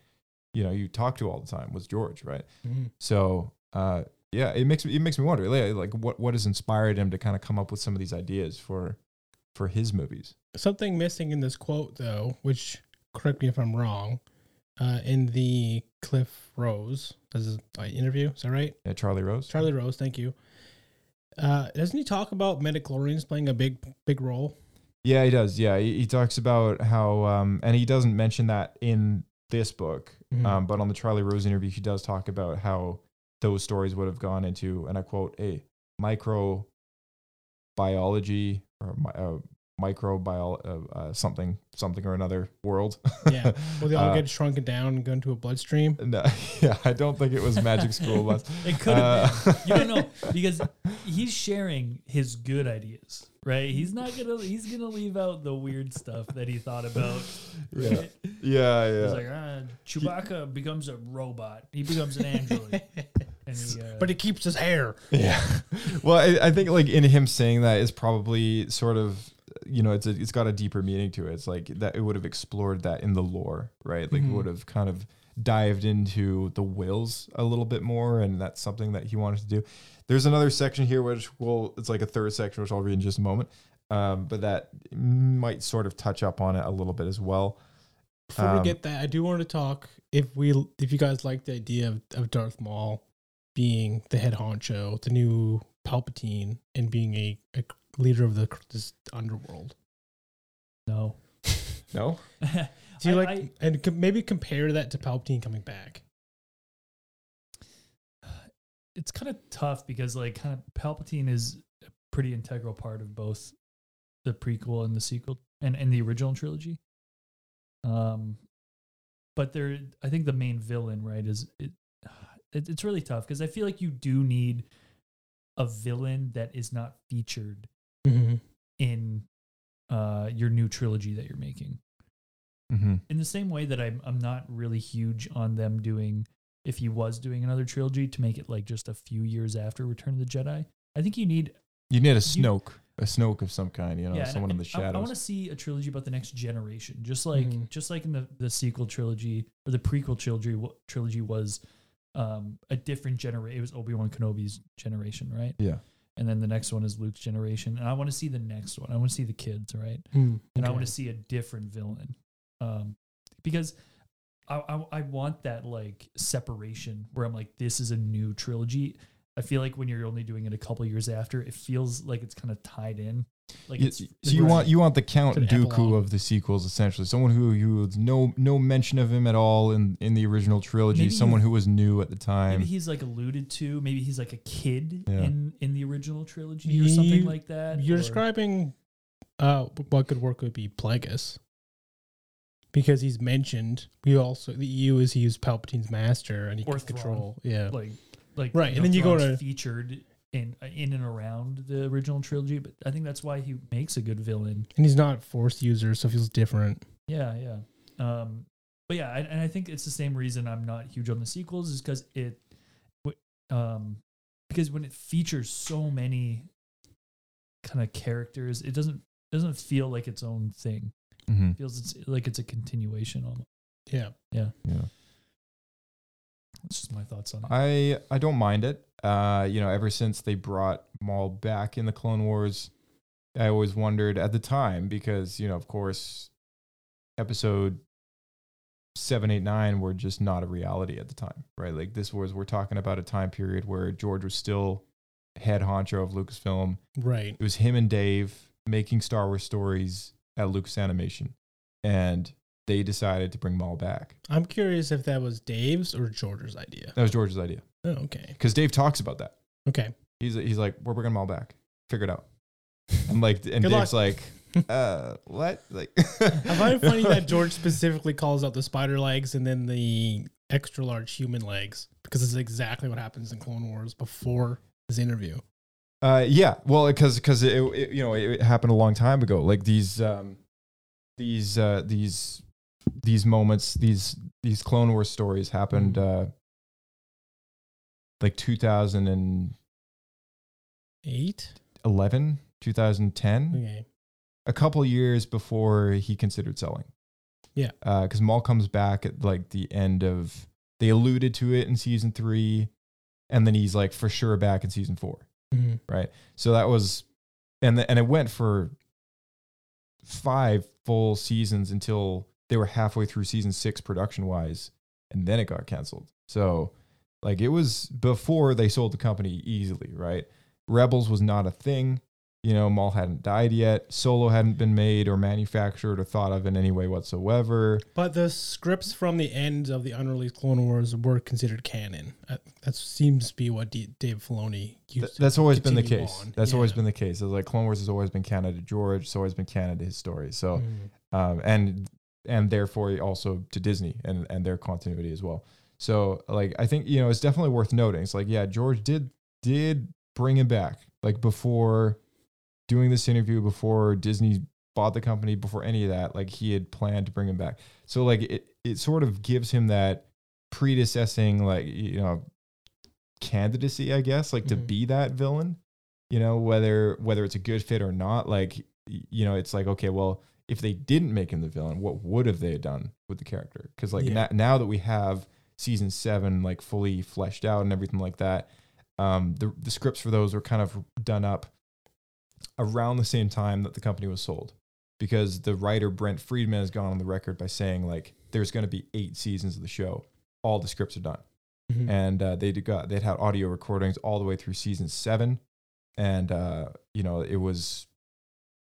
you know, you talked to all the time was George, right? Mhm. So, uh, yeah, it makes me it makes me wonder, like, what what has inspired him to kind of come up with some of these ideas for for his movies? something missing in this quote though which correct me if i'm wrong uh, in the Cliff Rose as his uh, interview. Is that right? Yeah, Charlie Rose. Charlie Rose, thank you. Uh, doesn't he talk about midi-chlorians playing a big big role? Yeah, he does. Yeah, he, he talks about how, um, and he doesn't mention that in this book, Mhm. um, but on the Charlie Rose interview, he does talk about how those stories would have gone into, and I quote, a microbiology or uh, microbiol uh, uh, something something or another world. Yeah. Well, they all Uh, get shrunken down and go into a bloodstream. no, yeah, I don't think it was Magic School Bus. It could have Uh, been. You don't know because he's sharing his good ideas, right? He's not gonna. He's gonna leave out the weird stuff that he thought about. Yeah. Right? Yeah, yeah. He's like, ah, Chewbacca becomes a robot. He becomes an android. and he, uh, But he keeps his hair. Yeah. Well, I, I think like in him saying that is probably sort of you know it's a, it's got a deeper meaning to it. It's like that it would have explored that in the lore, right? Like it Mhm. would have kind of dived into the wills a little bit more, and that's something that he wanted to do. There's another section here which will it's like a third section which I'll read in just a moment, um, but that might sort of touch up on it a little bit as well. Before Um, we get that, I do want to talk if we if you guys like the idea of, of Darth Maul being the head honcho, the new Palpatine, and being a, a leader of the this underworld. no. No, Do you I- like I- and com- maybe compare that to Palpatine coming back? it's kind of tough because like kind of Palpatine is a pretty integral part of both the prequel and the sequel and, and the original trilogy. Um, but there, I think the main villain, right, is it, it it's really tough because I feel like you do need a villain that is not featured Mm-hmm. in uh your new trilogy that you're making. mm-hmm. in the same way that I'm I'm not really huge on them doing if he was doing another trilogy to make it like just a few years after Return of the Jedi. I think you need you need a Snoke, a Snoke of some kind. You know, yeah, and- someone in and the I- I, want to see a trilogy about the next generation, just like Mhm. just like in the the sequel trilogy or the prequel trilogy wa- trilogy was um a different generation. It was Obi Wan Kenobi's generation, right? yeah. And then the next one is Luke's generation, and I want to see the next one. I want to see the kids, right? Mm, and I want to see a different villain, um, because I, I I want that like separation where I'm like, this is a new trilogy. I feel like when you're only doing it a couple years after, it feels like it's kind of tied in. Like You- it's so you want you want the Count It's Dooku epilogue. of the sequels, essentially, someone who who was no no mention of him at all in in the original trilogy, Maybe someone who was new at the time. maybe he's like alluded to. Maybe he's like a kid Yeah. in in the original trilogy or something like that. You're or- describing uh, what could work would be Plagueis. Because he's mentioned, we also the EU is he used Palpatine's master and he Or can Thrawn. control. Yeah, like like Right, and then you go Thrawn's to- featured in in and around the original trilogy, but I think that's why he makes a good villain. and he's not force user, so it feels different. Yeah, yeah. Um, but yeah, and, and I think it's the same reason I'm not huge on the sequels is because it, w- um, because when it features so many kind of characters, it doesn't doesn't feel like its own thing. Mm-hmm. It feels it's like it's a continuation almost. Yeah, yeah, Yeah, That's just my thoughts on it. I I don't mind it. Uh, you know, ever since they brought Maul back in the Clone Wars, I always wondered at the time because you know, of course, episode seven, eight, nine were just not a reality at the time, right? Like this was we're talking about a time period where George was still head honcho of Lucasfilm. right. It was him and Dave making Star Wars stories at Lucas Animation, and they decided to bring Maul back. I'm curious if that was Dave's or George's idea. That was George's idea Oh, okay, because Dave talks about that. okay. He's he's like, we're bringing Maul back. Figure it out. I'm like, and Good Dave's luck. like, uh, what? Like, I find it funny that George specifically calls out the spider legs and then the extra large human legs because it's exactly what happens in Clone Wars before his interview. Uh, yeah, well, because because it, it you know it, happened a long time ago. Like these um, these uh, these these moments, these these Clone Wars stories happened uh, like 2011, Eight. 2010, Okay. a couple years before he considered selling. Yeah. because Maul comes back at like the end of. They alluded to it in season three, and then he's like for sure back in season four. Mhm. right? So that was, and the, and it went for five full seasons until they were halfway through season six production wise, and then it got canceled. So, like, it was before they sold the company easily, right? Rebels was not a thing. You know, Maul hadn't died yet. Solo hadn't been made or manufactured or thought of in any way whatsoever. But the scripts from the end of the unreleased Clone Wars were considered canon. Uh, That seems to be what D- Dave Filoni Th- used. to that's always been the case. on. That's always been the case. It's like Clone Wars has always been canon to George. It's always been canon to his story. So, Mm. um, and and therefore also to Disney and and their continuity as well. So, like, I think you know it's definitely worth noting. It's like, yeah, George did did bring him back like before doing this interview, before Disney bought the company, before any of that. Like, he had planned to bring him back. So, like, it it sort of gives him that predecessing, like, you know, candidacy, I guess, like to Mhm. be that villain. You know, whether whether it's a good fit or not, like you know, it's like okay, well, if they didn't make him the villain, what would have they done with the character? Because like Yeah. na- now that we have season seven like fully fleshed out and everything like that, um, the the scripts for those were kind of done up around the same time that the company was sold. Because the writer Brent Friedman has gone on the record by saying like there's going to be eight seasons of the show, all the scripts are done Mhm. and uh, they got they'd had audio recordings all the way through season seven, and uh, you know it was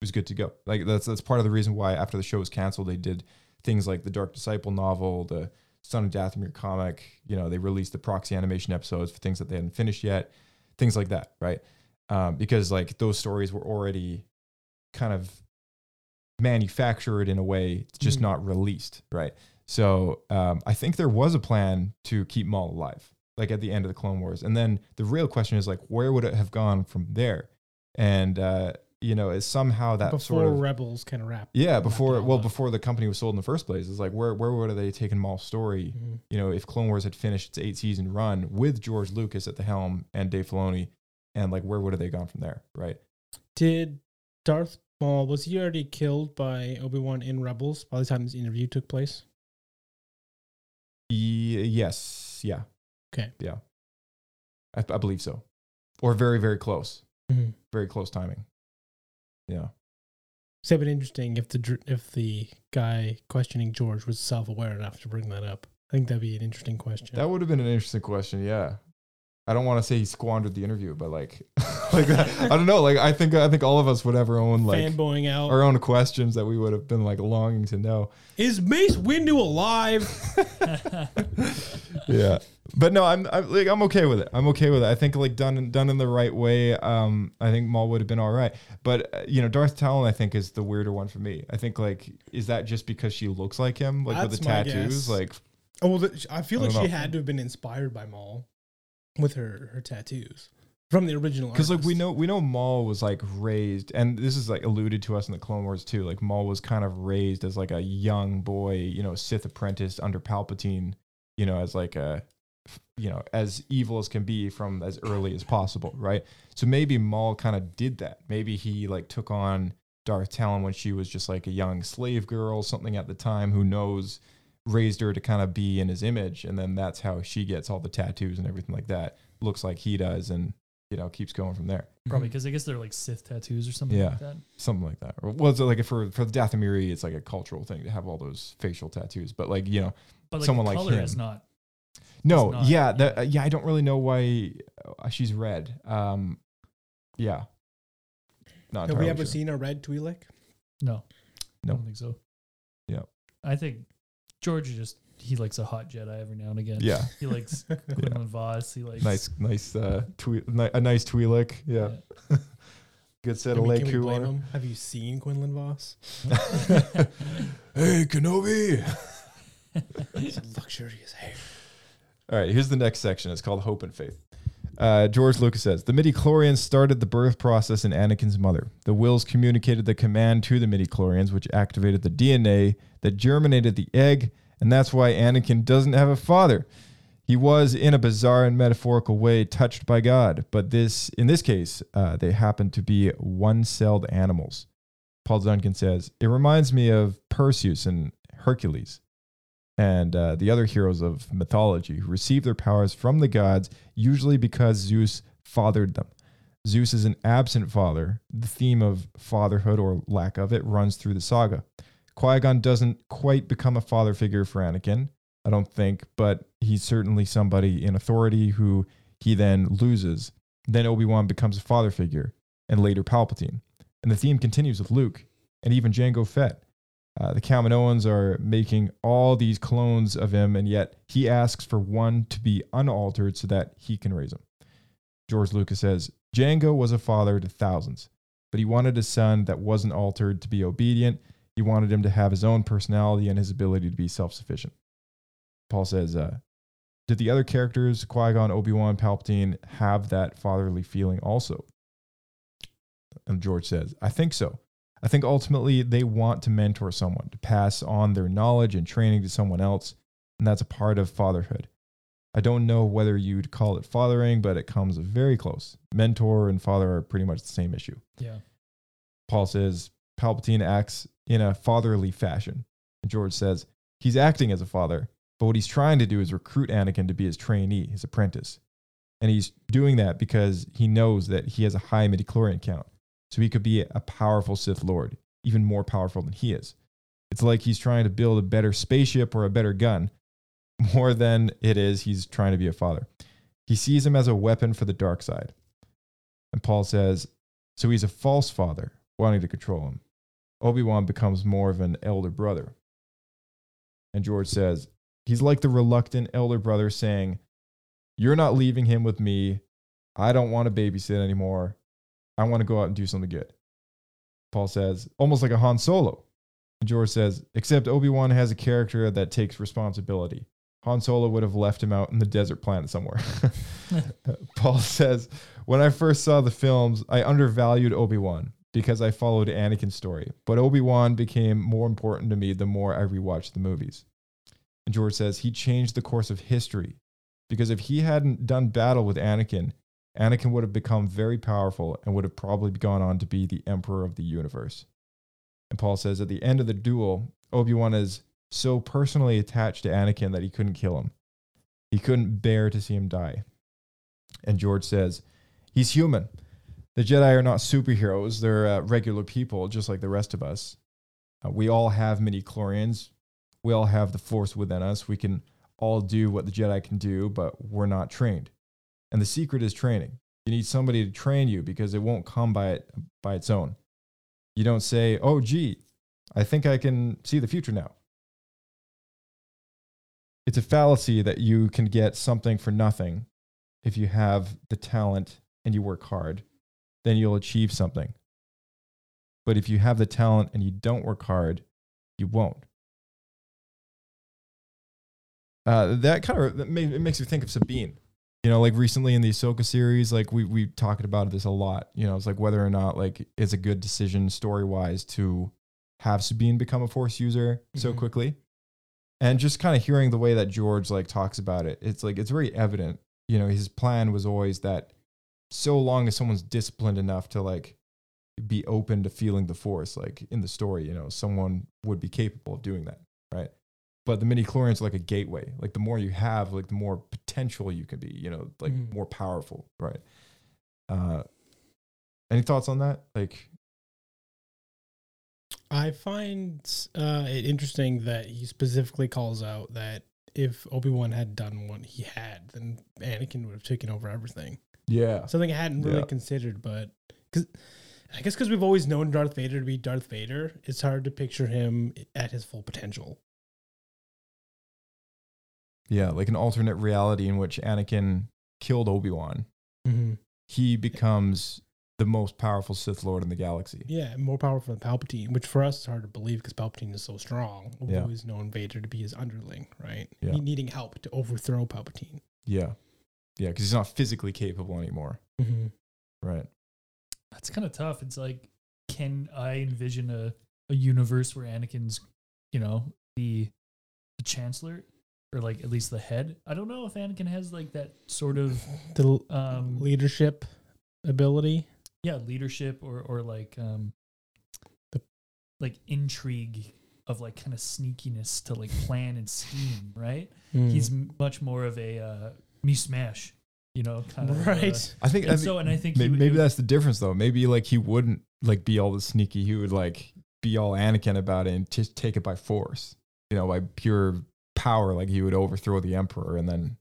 was good to go. Like that's that's part of the reason why after the show was canceled, they did things like the Dark Disciple novel, the Son of Dathomir comic. You know, they released the proxy animation episodes for things that they hadn't finished yet, things like that, right? Um, because like those stories were already kind of manufactured in a way, just Mhm. not released, right? So um, I think there was a plan to keep Maul alive, like at the end of the Clone Wars, and then the real question is like, where would it have gone from there? And uh, you know, is somehow that before sort of Rebels of wrap. yeah before all well up. before the company was sold in the first place. It's like where where would have they taken Maul's story? Mhm. You know, if Clone Wars had finished its eight season run with George Lucas at the helm and Dave Filoni, and like where would have they gone from there? Right? Did Darth Maul was he already killed by Obi Wan in Rebels by the time this interview took place? Ye- yes. Yeah. Okay. Yeah. I, I believe so, or very very close. Mhm. Very close timing. Yeah. So it'd been interesting if the if the guy questioning George was self aware enough to bring that up. I think that'd be an interesting question. That would have been an interesting question. Yeah. I don't want to say he squandered the interview, but like, like I don't know. Like, I think I think all of us would have our own like Fanboying out. our own questions that we would have been like longing to know. Is Mace Windu alive? yeah but no i'm I'm, like, I'm okay with it i'm okay with it i think like done done in the right way um i think maul would have been all right but uh, you know darth talon i think is the weirder one for me i think like is that just because she looks like him like with the tattoos guess. like oh, well, I feel I like she know. had to have been inspired by Maul with her her tattoos from the original. because like we know we know maul was like raised and this is like alluded to us in the clone wars too like maul was kind of raised as like a young boy you know sith apprentice under palpatine you know as like a you know as evil as can be from as early as possible right? So maybe maul kind of did that. Maybe he like took on darth talon when she was just like a young slave girl something at the time who knows raised her to kind of be in his image and then that's how she gets all the tattoos and everything like that. Looks like he does and you know keeps going from there Probably because I guess they're like Sith tattoos or something Yeah. like that. something like that or was it like for for the dathomiri it's like a cultural thing to have all those facial tattoos but like you know But like Someone the like color is not. no not, yeah yeah. that, uh, yeah i don't really know why uh, she's red um yeah not Have we ever sure. seen a red Twi'lek? No. No. I don't think so. Yeah. I think George just he likes a hot Jedi every now and again. yeah He likes Quinlan Vos. He likes nice nice uh twe- ni- a nice Twi'lek yeah, good set Can of we, can Leku on him? Have you seen Quinlan Vos? hey kenobi It's luxurious hair. All right, here's the next section. It's called Hope and Faith. Uh, George Lucas says the midi-chlorians started the birth process in Anakin's mother. The wills communicated the command to the midi-chlorians, which activated the DNA that germinated the egg, and that's why Anakin doesn't have a father. He was, in a bizarre and metaphorical way, touched by God, but this, in this case, uh, they happened to be one-celled animals. Paul Duncan says it reminds me of Perseus and Hercules and uh, the other heroes of mythology who received their powers from the gods, usually because Zeus fathered them. Zeus is an absent father. The theme of fatherhood or lack of it runs through the saga. Qui Gon doesn't quite become a father figure for Anakin, I don't think, but he's certainly somebody in authority who he then loses. Then Obi Wan becomes a father figure, and later Palpatine. And the theme continues with Luke and even Jango Fett. Uh, the Kaminoans are making all these clones of him, and yet he asks for one to be unaltered so that he can raise him. George Lucas says Jango was a father to thousands, but he wanted a son that wasn't altered to be obedient. He wanted him to have his own personality and his ability to be self sufficient. Paul says, uh, Did the other characters, Qui Gon, Obi Wan, Palpatine, have that fatherly feeling also? And George says, I think so. I think ultimately they want to mentor someone, to pass on their knowledge and training to someone else, and that's a part of fatherhood. I don't know whether you'd call it fathering, but it comes very close. Mentor and father are pretty much the same issue. Yeah. Paul says Palpatine acts in a fatherly fashion. And George says he's acting as a father, but what he's trying to do is recruit Anakin to be his trainee, his apprentice. And he's doing that because he knows that he has a high midichlorian count. So he could be a powerful Sith Lord, even more powerful than he is. It's like he's trying to build a better spaceship or a better gun, more than it is he's trying to be a father. He sees him as a weapon for the dark side. And Paul says, so he's a false father, wanting to control him. Obi Wan becomes more of an elder brother. And George says, he's like the reluctant elder brother saying, You're not leaving him with me. I don't want to babysit anymore. I want to go out and do something good. Paul says, almost like a Han Solo. And George says, except Obi Wan has a character that takes responsibility. Han Solo would have left him out in the desert planet somewhere. Paul says, when I first saw the films, I undervalued Obi Wan because I followed Anakin's story. But Obi Wan became more important to me the more I rewatched the movies. And George says, he changed the course of history because if he hadn't done battle with Anakin, Anakin would have become very powerful and would have probably gone on to be the emperor of the universe. And Paul says at the end of the duel, Obi Wan is so personally attached to Anakin that he couldn't kill him. He couldn't bear to see him die. And George says, He's human. The Jedi are not superheroes, they're uh, regular people, just like the rest of us. Uh, we all have midi chlorians. We all have the force within us. We can all do what the Jedi can do, but we're not trained. And the secret is training. You need somebody to train you because it won't come by it by its own. You don't say, "Oh, gee, I think I can see the future now." It's a fallacy that you can get something for nothing if you have the talent and you work hard, then you'll achieve something. But if you have the talent and you don't work hard, you won't. Uh, that kind of it makes me think of Sabine. You know, like recently in the Ahsoka series, like we we talked about this a lot. You know, it's like whether or not like it's a good decision story wise to have Sabine become a Force user so Mhm. quickly, and just kind of hearing the way that George like talks about it, it's like it's very evident. You know, his plan was always that so long as someone's disciplined enough to like be open to feeling the Force, like in the story, you know, someone would be capable of doing that, right? but the midi-chlorians like a gateway. Like the more you have, like the more potential you can be. You know, like Mhm. more powerful, right? Uh, any thoughts on that? Like, I find uh, it interesting that he specifically calls out that if Obi Wan had done what he had, then Anakin would have taken over everything. Yeah, Something I hadn't really Yeah. considered, but because I guess because we've always known Darth Vader to be Darth Vader, it's hard to picture him at his full potential. yeah, like an alternate reality in which Anakin killed Obi Wan. Mm-hmm. He becomes the most powerful Sith Lord in the galaxy. Yeah, more powerful than Palpatine, which for us is hard to believe because Palpatine is so strong. We've Yeah. always known Vader to be his underling, right? Yeah. Ne- Needing help to overthrow Palpatine. Yeah, yeah, because he's not physically capable anymore, Mm-hmm. right? That's kind of tough. It's like, can I envision a, a universe where Anakin's, you know, the, the chancellor or like at least the head? I don't know if Anakin has like that sort of The um leadership ability. yeah leadership or or like um The- like intrigue of like kind of sneakiness to like plan and scheme. Right? Mm. He's m- much more of a uh, me smash. You know, kind of right. I think, I and think so, and I think maybe, would- maybe it that's the difference though. Maybe like he wouldn't like be all the sneaky. He would like be all Anakin about it and just take it by force. You know, by pure power, like he would overthrow the Emperor and then,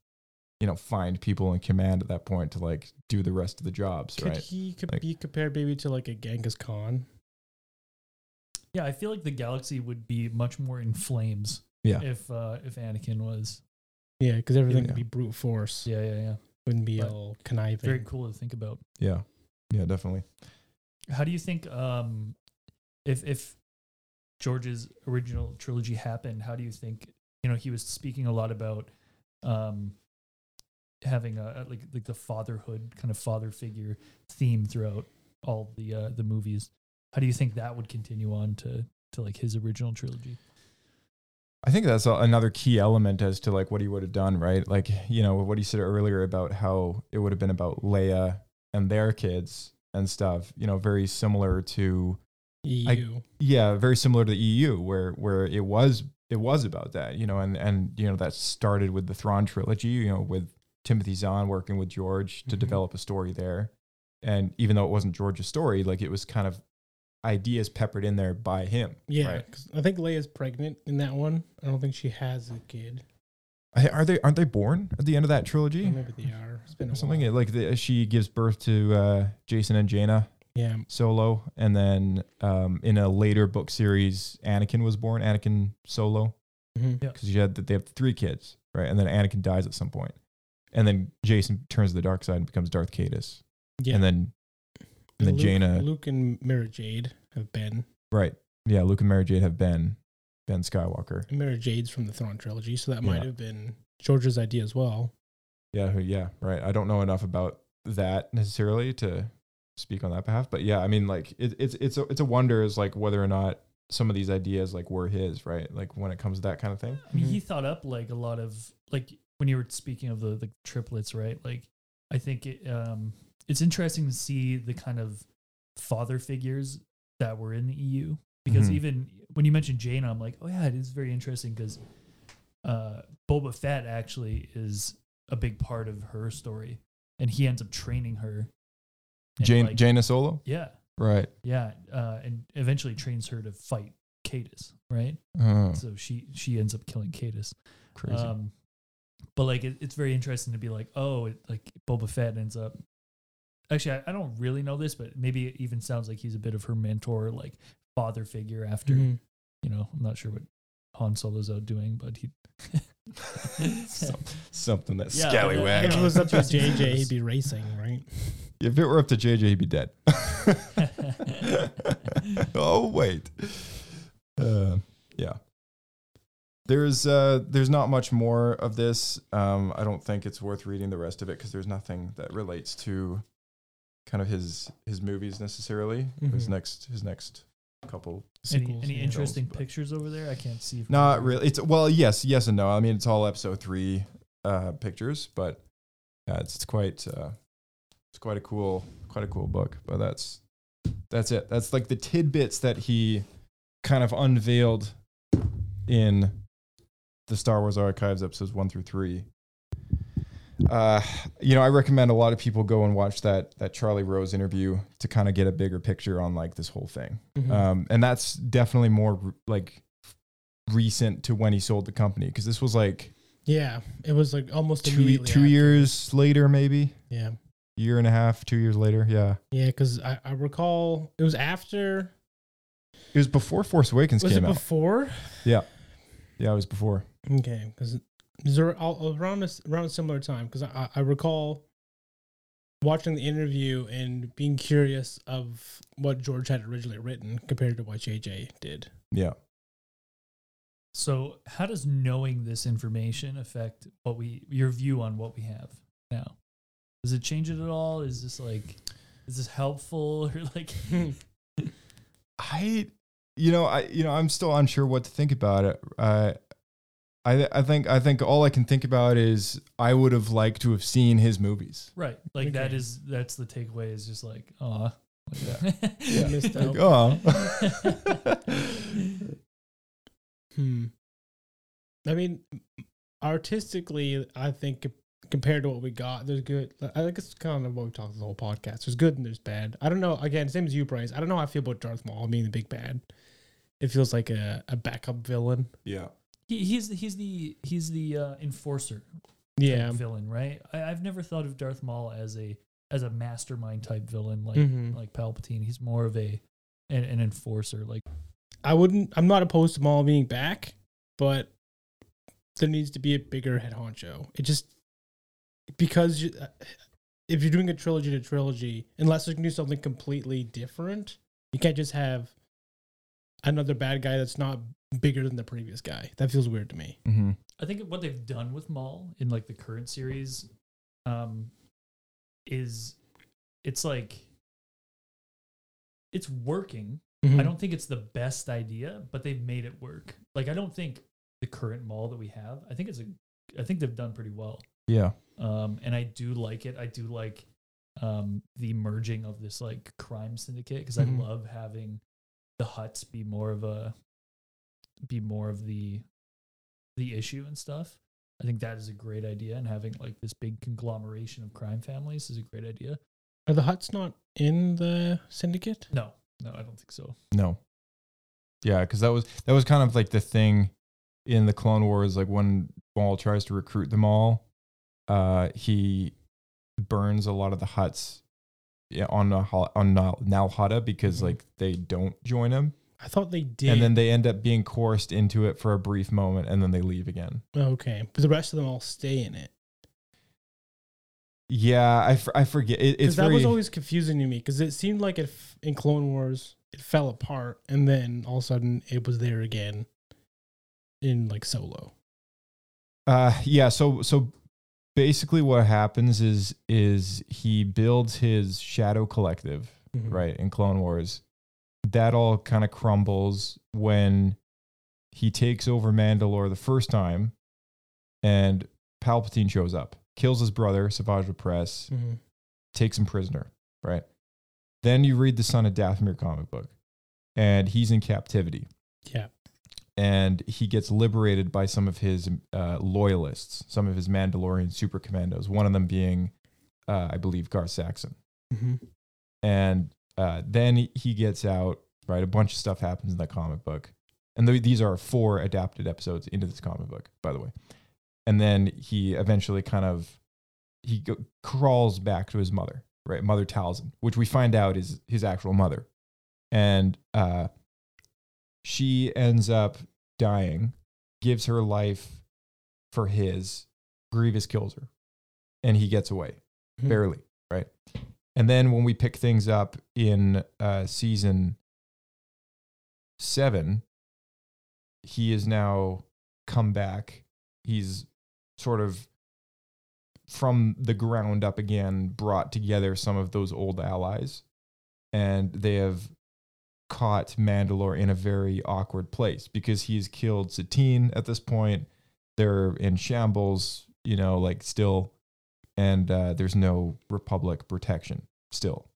you know, find people in command at that point to like do the rest of the jobs, Could right? he could Like- be compared maybe to like a Genghis Khan? Yeah, I feel like the galaxy would be much more in flames. Yeah. If uh, if Anakin was. Yeah, because everything Yeah. would be brute force. Yeah, yeah, yeah. Wouldn't be But all conniving. Very cool to think about. Yeah. Yeah, definitely. How do you think um if if George's original trilogy happened, how do you think you know he was speaking a lot about um having a a- like like the fatherhood kind of father figure theme throughout all the uh the movies. How do you think that would continue on to to like his original trilogy? I think that's a, another key element as to like what he would have done, right? Like, you know, what he said earlier about how it would have been about Leia and their kids and stuff, you know, very similar to EU. yeah, very similar to the EU where where it was it was about that, you know, and and you know that started with the Thrawn trilogy, you know, with Timothy Zahn working with George to Mhm. develop a story there. And even though it wasn't George's story, like it was kind of ideas peppered in there by him. yeah, right? 'cause I think Leia's pregnant in that one. I don't think she has a kid. I- Are they aren't they born at the end of that trilogy? Or maybe they are. It's been a something while. like the, she gives birth to uh, Jacen and Jaina Yeah, Solo, and then um, in a later book series, Anakin was born. Anakin Solo. Yeah. because you had that they have three kids, right? And then Anakin dies at some point, and then Jacen turns to the dark side and becomes Darth Caedus, yeah. and then and then Luke, Jaina, Luke and Mara Jade have been. right? Yeah, Luke and Mara Jade have been Ben Skywalker. And Mara Jade's from the Thrawn trilogy, so that Yeah. might have been George's idea as well. Yeah, yeah, right. I don't know enough about that necessarily to speak on that behalf, but yeah, I mean, like it, it's it's a, it's a wonder is like whether or not some of these ideas like were his, right? Like when it comes to that kind of thing. I mean, he thought up like a lot of like when you were speaking of the the triplets, right? Like, I think it, um, it's interesting to see the kind of father figures that were in the EU because Mhm. even when you mentioned Jaina, I'm like, oh yeah, it is very interesting because uh, Boba Fett actually is a big part of her story, and he ends up training her. Jane like- Jaina Solo, yeah, right? yeah, uh, and eventually trains her to fight Caedus, right? Oh, So she she ends up killing Caedus. crazy. Um, but like it, it's very interesting to be like, oh, it, like Boba Fett ends up. Actually, I, I don't really know this, but maybe it even sounds like he's a bit of her mentor, like father figure. After Mhm. you know, I'm not sure what Han Solo's out doing, but he. Some- something that Yeah, scallywag. If it was up to JJ, he'd be racing, right? if it were up to JJ, he'd be dead. oh wait, uh, yeah. There's uh, there's not much more of this. Um, I don't think it's worth reading the rest of it because there's nothing that relates to kind of his his movies necessarily. His Mhm. next his next couple. any Sequels, any yeah. interesting pictures over there? I can't see. Not really. It's well, yes, yes and no. I mean, it's all episode three uh, pictures, but yeah, it's, it's quite uh, it's quite a cool quite a cool book. But that's that's it. That's like the tidbits that he kind of unveiled in the Star Wars Archives episodes one through three. Uh, you know, I recommend a lot of people go and watch that that Charlie Rose interview to kind of get a bigger picture on like this whole thing. Mhm. Um, and that's definitely more like recent to when he sold the company because this was like yeah, it was like almost two immediately two after. years later, maybe Yeah, year and a half, two years later. Yeah, yeah, because I, I recall it was after. it was before Force Awakens Was came it out. before? Yeah, yeah, it was before. Okay, because there all around a, s- around a similar time because I, I recall watching the interview and being curious of what George had originally written compared to what JJ did. Yeah. So, how does knowing this information affect what we your view on what we have now? Does it change it at all? Is this like is this helpful or like I, you know, I, you know, I'm still unsure what to think about it. Uh, I, I think, I think all I can think about is I would have liked to have seen his movies. right? Like that Okay. is that's the takeaway is just like, oh, Yeah. Missed out. oh, Hmm. I mean, artistically, I think compared to what we got, there's good. I think it's kind of what we talked the whole podcast. There's good and there's bad. I don't know. Again, same as you, Bryce. I don't know how I feel about Darth Maul being the big bad. it feels like a, a backup villain. Yeah. He, he's the, he's the he's the uh, enforcer Yeah. villain, right? I, I've never thought of Darth Maul as a as a mastermind type villain like Mhm. like Palpatine. He's more of a an, an enforcer. Like I wouldn't. I'm not opposed to Maul being back, but there needs to be a bigger head honcho. It just because you, uh, if you're doing a trilogy to trilogy, unless you can do something completely different, you can't just have another bad guy that's not bigger than the previous guy. That feels weird to me. Mm-hmm. I think what they've done with Maul in like the current series, um, is it's like it's working. Mm-hmm. I don't think it's the best idea, but they've made it work. Like I don't think the current Maul that we have. I think it's a. I think they've done pretty well. Yeah. Um, and I do like it. I do like um the merging of this like crime syndicate because Mhm. I love having the Hutts be more of a be more of the the issue and stuff. I think that is a great idea, and having like this big conglomeration of crime families is a great idea. Are the Hutts not in the syndicate? No, no, I don't think so. No. Yeah, because that was that was kind of like the thing in the Clone Wars, like when Maul tries to recruit them all, uh, he burns a lot of the Hutts on Nal- on Nal- Nalhada because Mhm. like they don't join him, I thought they did. and then they end up being coerced into it for a brief moment, and then they leave again. okay, but the rest of them all stay in it. Yeah, I, f- I forget. It, it's that very was always confusing to me. Because it seemed like it f- in Clone Wars it fell apart, and then all of a sudden it was there again in like Solo. Uh, yeah. So so basically, what happens is is he builds his Shadow Collective, Mhm. right, in Clone Wars. That all kind of crumbles when he takes over Mandalore the first time, and Palpatine shows up, kills his brother Savage Opress, Mhm. takes him prisoner, right? Then you read the Son of Dathomir comic book, and he's in captivity Yeah. and he gets liberated by some of his uh, loyalists, some of his Mandalorian super commandos. One of them being, uh, I believe, Gar Saxon. hmm And uh, then he- gets out. Right, a bunch of stuff happens in that comic book, and th- these are four adapted episodes into this comic book, by the way. And then he eventually kind of he go- crawls back to his mother, right, Mother Talzin, which we find out is his actual mother, and uh, she ends up dying, gives her life for his. Grievous kills her, and he gets away Mhm. barely, right? And then when we pick things up in uh, season seven, he is now come back. He's sort of from the ground up again brought together some of those old allies, and they have caught Mandalore in a very awkward place because he's killed Satine at this point. They're in shambles, you know, like still, and uh, there's no Republic protection still,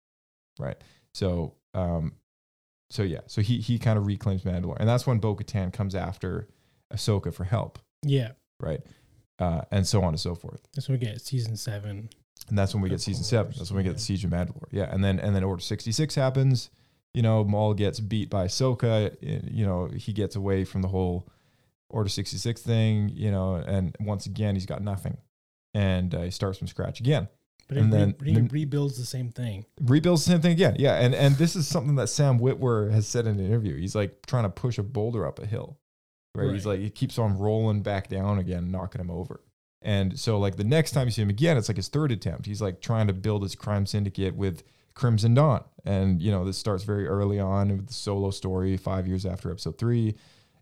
right? So, um, so yeah, so he he kind of reclaims Mandalore, and that's when Bo-Katan comes after Ahsoka for help, Yeah. right? Uh, and so on and so forth. That's when we get season seven. And that's when we get season course, seven. That's when we get yeah. the Siege of Mandalore. Yeah, and then and then Order sixty six happens. You know, Maul gets beat by Ahsoka. You know, he gets away from the whole Order sixty six thing. You know, and once again he's got nothing, and uh, he starts from scratch again. But And then- re- then- rebuilds the same thing. Rebuilds the same thing again. Yeah, and and this is something that Sam Witwer has said in an interview. He's like trying to push a boulder up a hill, right? He's like he keeps on rolling back down again, knocking him over. And so like the next time you see him again, it's like his third attempt. He's like trying to build his crime syndicate with Crimson Dawn. And you know, this starts very early on with the solo story, five years after episode three.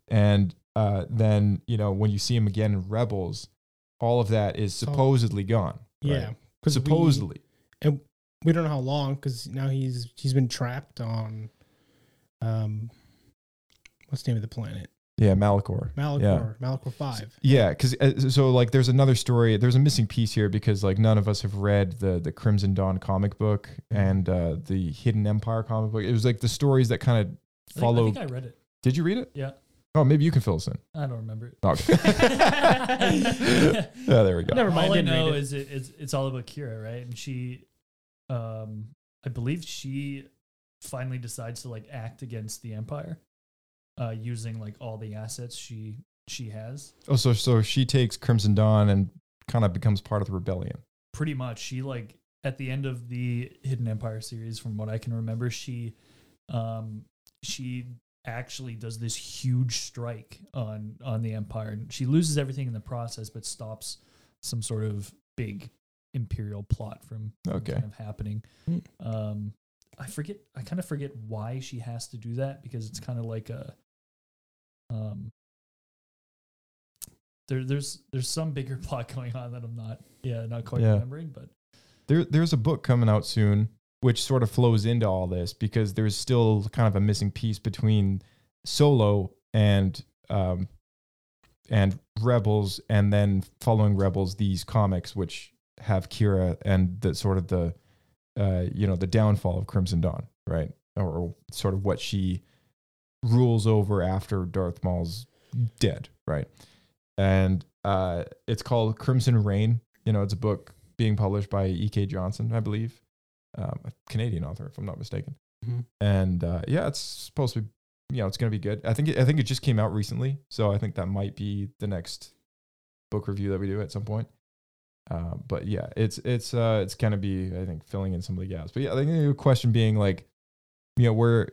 And uh, then, you know, when you see him again in Rebels, all of that is So- supposedly gone. right? Yeah. Because Supposedly. we, we don't know how long because now he's he's been trapped on um what's the name of the planet yeah, Malachor. Malachor Yeah. Malachor five Yeah, because uh, so like there's another story. There's a missing piece here because like none of us have read the the Crimson Dawn comic book and uh, the Hidden Empire comic book. It was like the stories that kind of I think, I follow. think I read it. Did you read it? Yeah, Oh, maybe you can fill us in. I don't remember it. Okay. yeah, there we go. Never mind, all I didn't know it. is it, it's it's all about Qi'ra, right? And she, um, I believe she finally decides to like act against the Empire, uh, using like all the assets she she has. Oh, so so she takes Crimson Dawn and kind of becomes part of the rebellion. Pretty much, she like at the end of the Hidden Empire series, from what I can remember, she um she actually does this huge strike on on the empire and she loses everything in the process but stops some sort of big imperial plot from, Okay. kind of happening Hmm. um i forget i kind of forget why she has to do that because it's kind of like a um there, there's there's some bigger plot going on that i'm not yeah not quite Yeah. remembering but There there's a book coming out soon which sort of flows into all this because there's still kind of a missing piece between Solo and um and Rebels and then following Rebels these comics which have Qi'ra and the sort of the uh you know the downfall of Crimson Dawn, right? Or sort of what she rules over after Darth Maul's dead, right? And uh it's called Crimson Reign. You know, it's a book being published by E.K. Johnston, I believe, um, a Canadian author, if I'm not mistaken. Mhm. And uh, yeah, it's supposed to be, you know, it's going to be good. I think it, I think it just came out recently, so I think that might be the next book review that we do at some point. Uh, but yeah, it's it's uh, it's going to be, I think, filling in some of the gaps. But yeah, I think the question being like, you know, where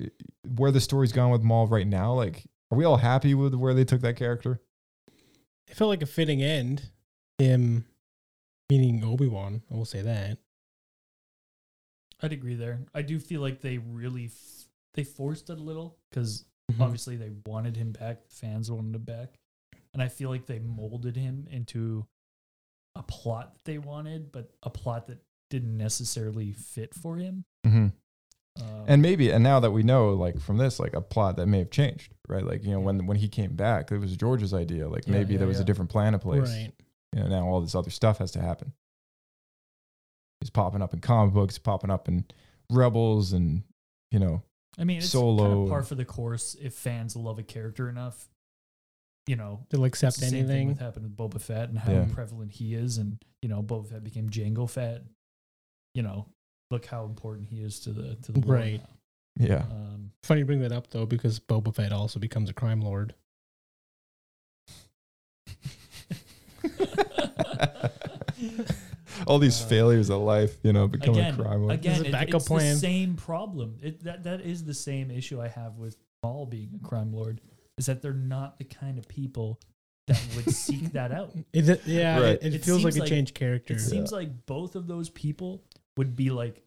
where the story's gone with Maul right now, like, are we all happy with where they took that character? It felt like a fitting end. Him meaning Obi Wan. I will say that. I'd agree there. I do feel like they really f- they forced it a little because Mhm. obviously they wanted him back the fans wanted him back and i feel like they molded him into a plot that they wanted but a plot that didn't necessarily fit for him. Mm-hmm. um, and maybe and now that we know like from this like a plot that may have changed right? Like you know when when he came back it was george's idea like Yeah, maybe yeah, there was a different plan in place. Right. you know now all this other stuff has to happen he's popping up in comic books popping up in rebels and you know i mean it's kind Solo of par for the course if fans love a character enough you know They'll accept the same thing anything. with happened with Boba Fett and how Yeah. prevalent he is, and you know Boba Fett became Jango Fett. You know, look how important he is to the to the lore Right. now. yeah Um, Funny you bring that up though, because Boba Fett also becomes a crime lord. all these Uh, failures of life you know become again, a crime lord. again, There's a it- backup it's plan. the same problem. It, that that is the same issue I have with Maul being a crime lord. Is that they're not the kind of people that would seek that out. Is it, yeah, Right. it, it It feels like seems a like- changed character. It seems like both of those people would be like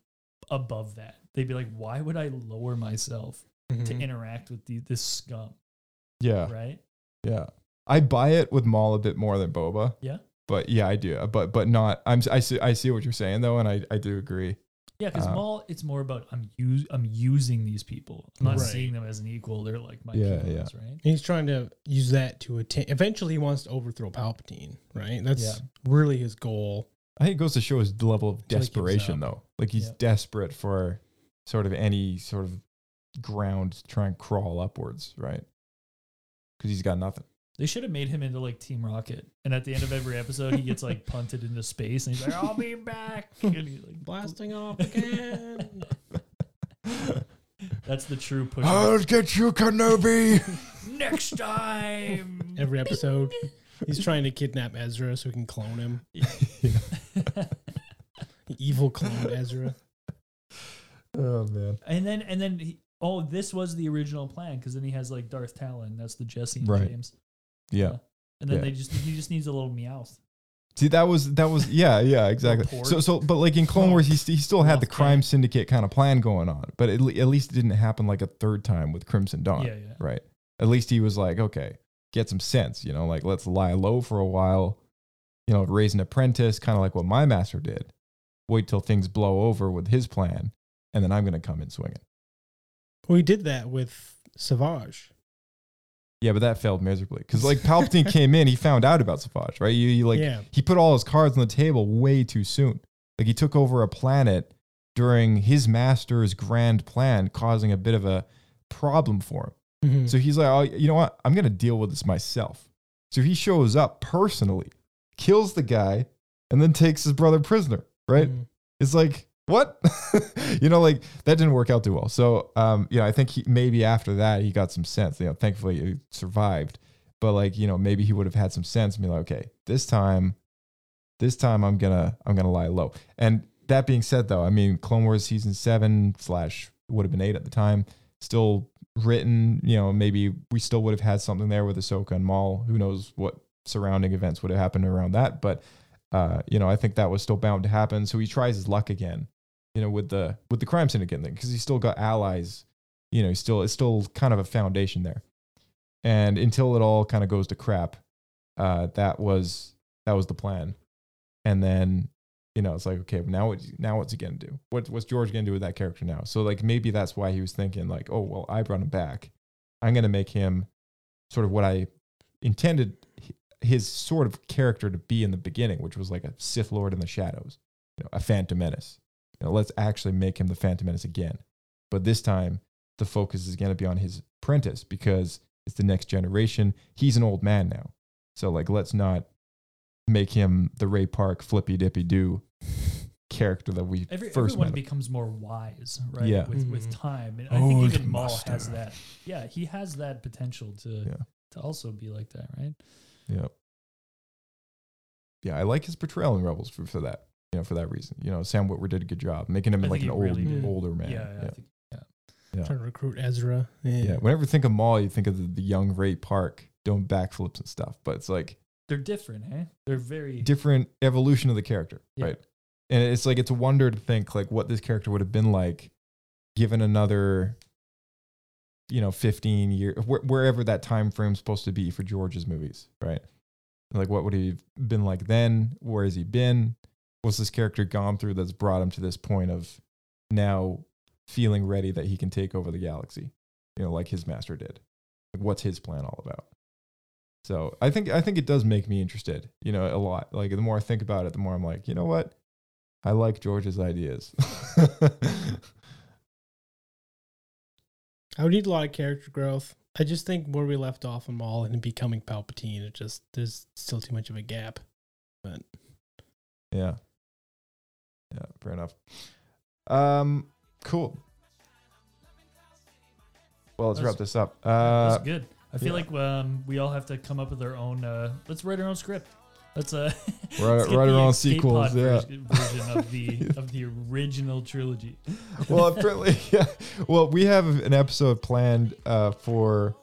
above that. They'd be like, why would I lower myself to Mhm. interact with the, this scum? yeah Right? yeah i buy it with maul a bit more than boba Yeah. But yeah i do but but not i'm i see i see what you're saying though and i i do agree Yeah, because Uh, Maul, it's more about I'm use I'm using these people. I'm not Right. seeing them as an equal. They're like my Yeah, peons, right? He's trying to use that to attain. Eventually, he wants to overthrow Palpatine. Right. That's Yeah. really his goal. I think it goes to show his level of Till he gives desperation, though. Like he's Yep. desperate for sort of any sort of ground to try and crawl upwards, right? Because he's got nothing. They should have made him into like Team Rocket, and at the end of every episode, he gets like punted into space, and he's like, "I'll be back," and he's like, Blasting off again. "That's the true push." I'll get you, Kenobi. Next time, Every episode, he's trying to kidnap Ezra so he can clone him. Evil clone Ezra. oh man. and then and then he, oh, this was the original plan because then he has like Darth Talon. That's the Jesse and Right. James. Yeah. And then Yeah. they just he just needs a little meowth. See, that was that was yeah yeah exactly. So so but like in Clone Wars, he, st- he still had the Mothman. crime syndicate kind of plan going on, but at, le- at least it didn't happen like a third time with Crimson Dawn. Yeah, yeah. Right. At least he was like, okay, get some sense, you know, like let's lie low for a while, you know, raise an apprentice, kind of like what my master did. Wait till things blow over with his plan, and then I'm gonna come in swinging. We did that with Savage. Yeah, but that failed miserably because like Palpatine came in, he found out about Savage, right? You, you like yeah. he put all his cards on the table way too soon. Like he took over a planet during his master's grand plan, causing a bit of a problem for him. Mhm. So he's like, oh, you know what? I'm to deal with this myself. So he shows up personally, kills the guy, and then takes his brother prisoner, right? Mhm. It's like, what? you know, like that didn't work out too well. So, um, you know, I think he, maybe after that he got some sense. You know, thankfully he survived. But like, you know, maybe he would have had some sense and be like, okay, this time, this time I'm gonna I'm gonna lie low. And that being said, though, I mean, Clone Wars season seven slash would have been eight at the time, still written. You know, maybe we still would have had something there with Ahsoka and Maul. Who knows what surrounding events would have happened around that? But uh, you know, I think that was still bound to happen. So he tries his luck again. You know, with the with the crime syndicate thing, because he's still got allies. You know, he's still it's still kind of a foundation there. And until it all kind of goes to crap, uh, that was that was the plan. And then you know, it's like, okay, now what, now what's he gonna do? What, what's George gonna do with that character now? So like maybe that's why he was thinking like, oh well, I brought him back. I'm gonna make him sort of what I intended his sort of character to be in the beginning, which was like a Sith Lord in the shadows, you know, a Phantom Menace. You know, let's actually make him the Phantom Menace again. But this time, the focus is gonna be on his apprentice because it's the next generation. He's an old man now, so like let's not make him the Ray Park flippy dippy do character that we Every, first everyone met. becomes more wise, right? Yeah. With with Mhm. time, and I think Old even Maul master. has that. Yeah, he has that potential to Yeah. to also be like that, right? Yeah. Yeah, I like his portrayal in Rebels for, for that. You know, for that reason. You know, Sam Witwer did a good job making him I like an old, really older man. Yeah, yeah. Think, yeah. Yeah. Trying to recruit Ezra. Yeah. Yeah. Whenever you think of Maul, you think of the, the young Ray Park doing backflips and stuff. But it's like They're different, eh? They're very different evolution of the character, Yeah. right? And it's like it's a wonder to think like what this character would have been like given another you know 15 year wh- wherever that time frame's supposed to be for George's movies, right? Like what would he have been like then? Where has he been? What's this character gone through that's brought him to this point of now feeling ready that he can take over the galaxy, you know, like his master did? Like what's his plan all about? So I think I think it does make me interested, you know, a lot. Like the more I think about it, the more I'm like, you know what? I like George's ideas. I would need a lot of character growth. I just think where we left off on Maul and becoming Palpatine, it just there's still too much of a gap. But yeah. Yeah, fair enough. Um, cool. Well, let's wrap this up. Uh, That's good. I feel yeah. like um, we all have to come up with our own. Uh, let's write our own script. Let's uh, Write- let's get write our own Escape sequels, yeah. version of the of the original trilogy. well, apparently, yeah. Well, we have an episode planned uh, for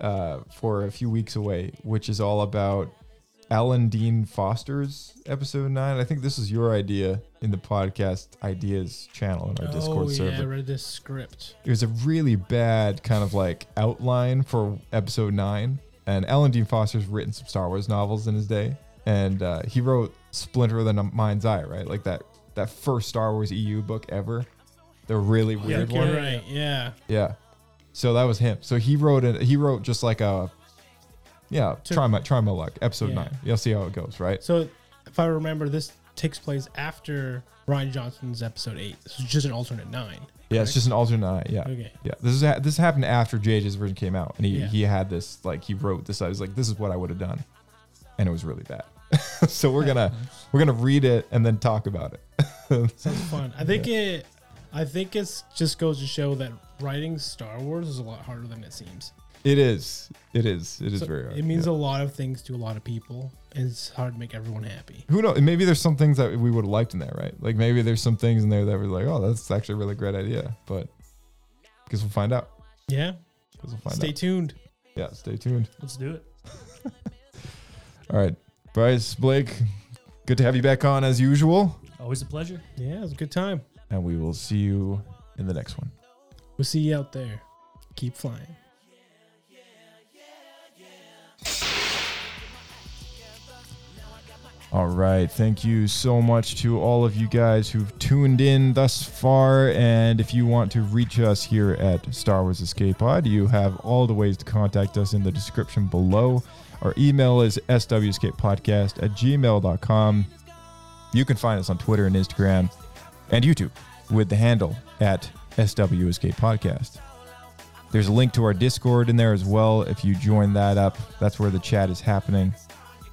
uh, for a few weeks away, which is all about Alan Dean Foster's episode nine. I think this is your idea in the podcast ideas channel in our Discord oh server. yeah, I read this script. it was a really bad kind of like outline for episode nine. And Alan Dean Foster's written some Star Wars novels in his day, and uh, he wrote Splinter of the Mind's Eye, right? Like that that first Star Wars EU book ever, the really weird okay. one. Right. Yeah. Yeah. So that was him. So he wrote it. He wrote just like a, yeah, To- try my try my luck. Episode Yeah. nine. You'll see how it goes, right? So if I remember, this takes place after Rian Johnson's episode eight. This is just an alternate nine. Yeah, it's just an alternate. nine, Yeah. Okay. Yeah, this is this happened after JJ's version came out, and he Yeah. he had this like he wrote this. I was like, this is what I would have done, and it was really bad. so we're gonna we're gonna read it and then talk about it. Sounds fun. I think it. I think it's just goes to show that writing Star Wars is a lot harder than it seems. It is. It is. It is So very. Hard. It means yeah. a lot of things to a lot of people, and it's hard to make everyone happy. Who knows? Maybe there's some things that we would have liked in there, right? Like maybe there's some things in there that were like, oh, that's actually a really great idea, but guess we'll find out. Yeah. Guess we'll find Stay out. tuned. Yeah, stay tuned. Let's do it. All right, Bryce, Blake, good to have you back on as usual, Always a pleasure. Yeah, it was a good time. and we will see you in the next one. We'll see you out there. Keep flying. All right. Thank you so much to all of you guys who've tuned in thus far. And if you want to reach us here at Star Wars Escape Pod, you have all the ways to contact us in the description below. Our email is swescapepodcast at gmail.com. You can find us on Twitter and Instagram and YouTube with the handle at SW Escape Podcast. There's a link to our Discord in there as well. If you join that up, that's where the chat is happening.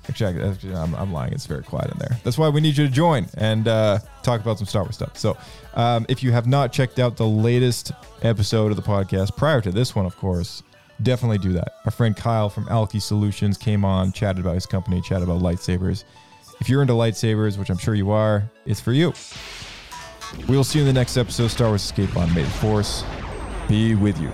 Actually, I'm, I'm lying. It's very quiet in there. That's why we need you to join and uh, talk about some Star Wars stuff. So, um, if you have not checked out the latest episode of the podcast prior to this one, of course, definitely do that. Our friend Kyle from ALKY Solutions came on, chatted about his company, chatted about lightsabers. If you're into lightsabers, which I'm sure you are, it's for you. We will see you in the next episode, of Star Wars Escape on May the Force be with you.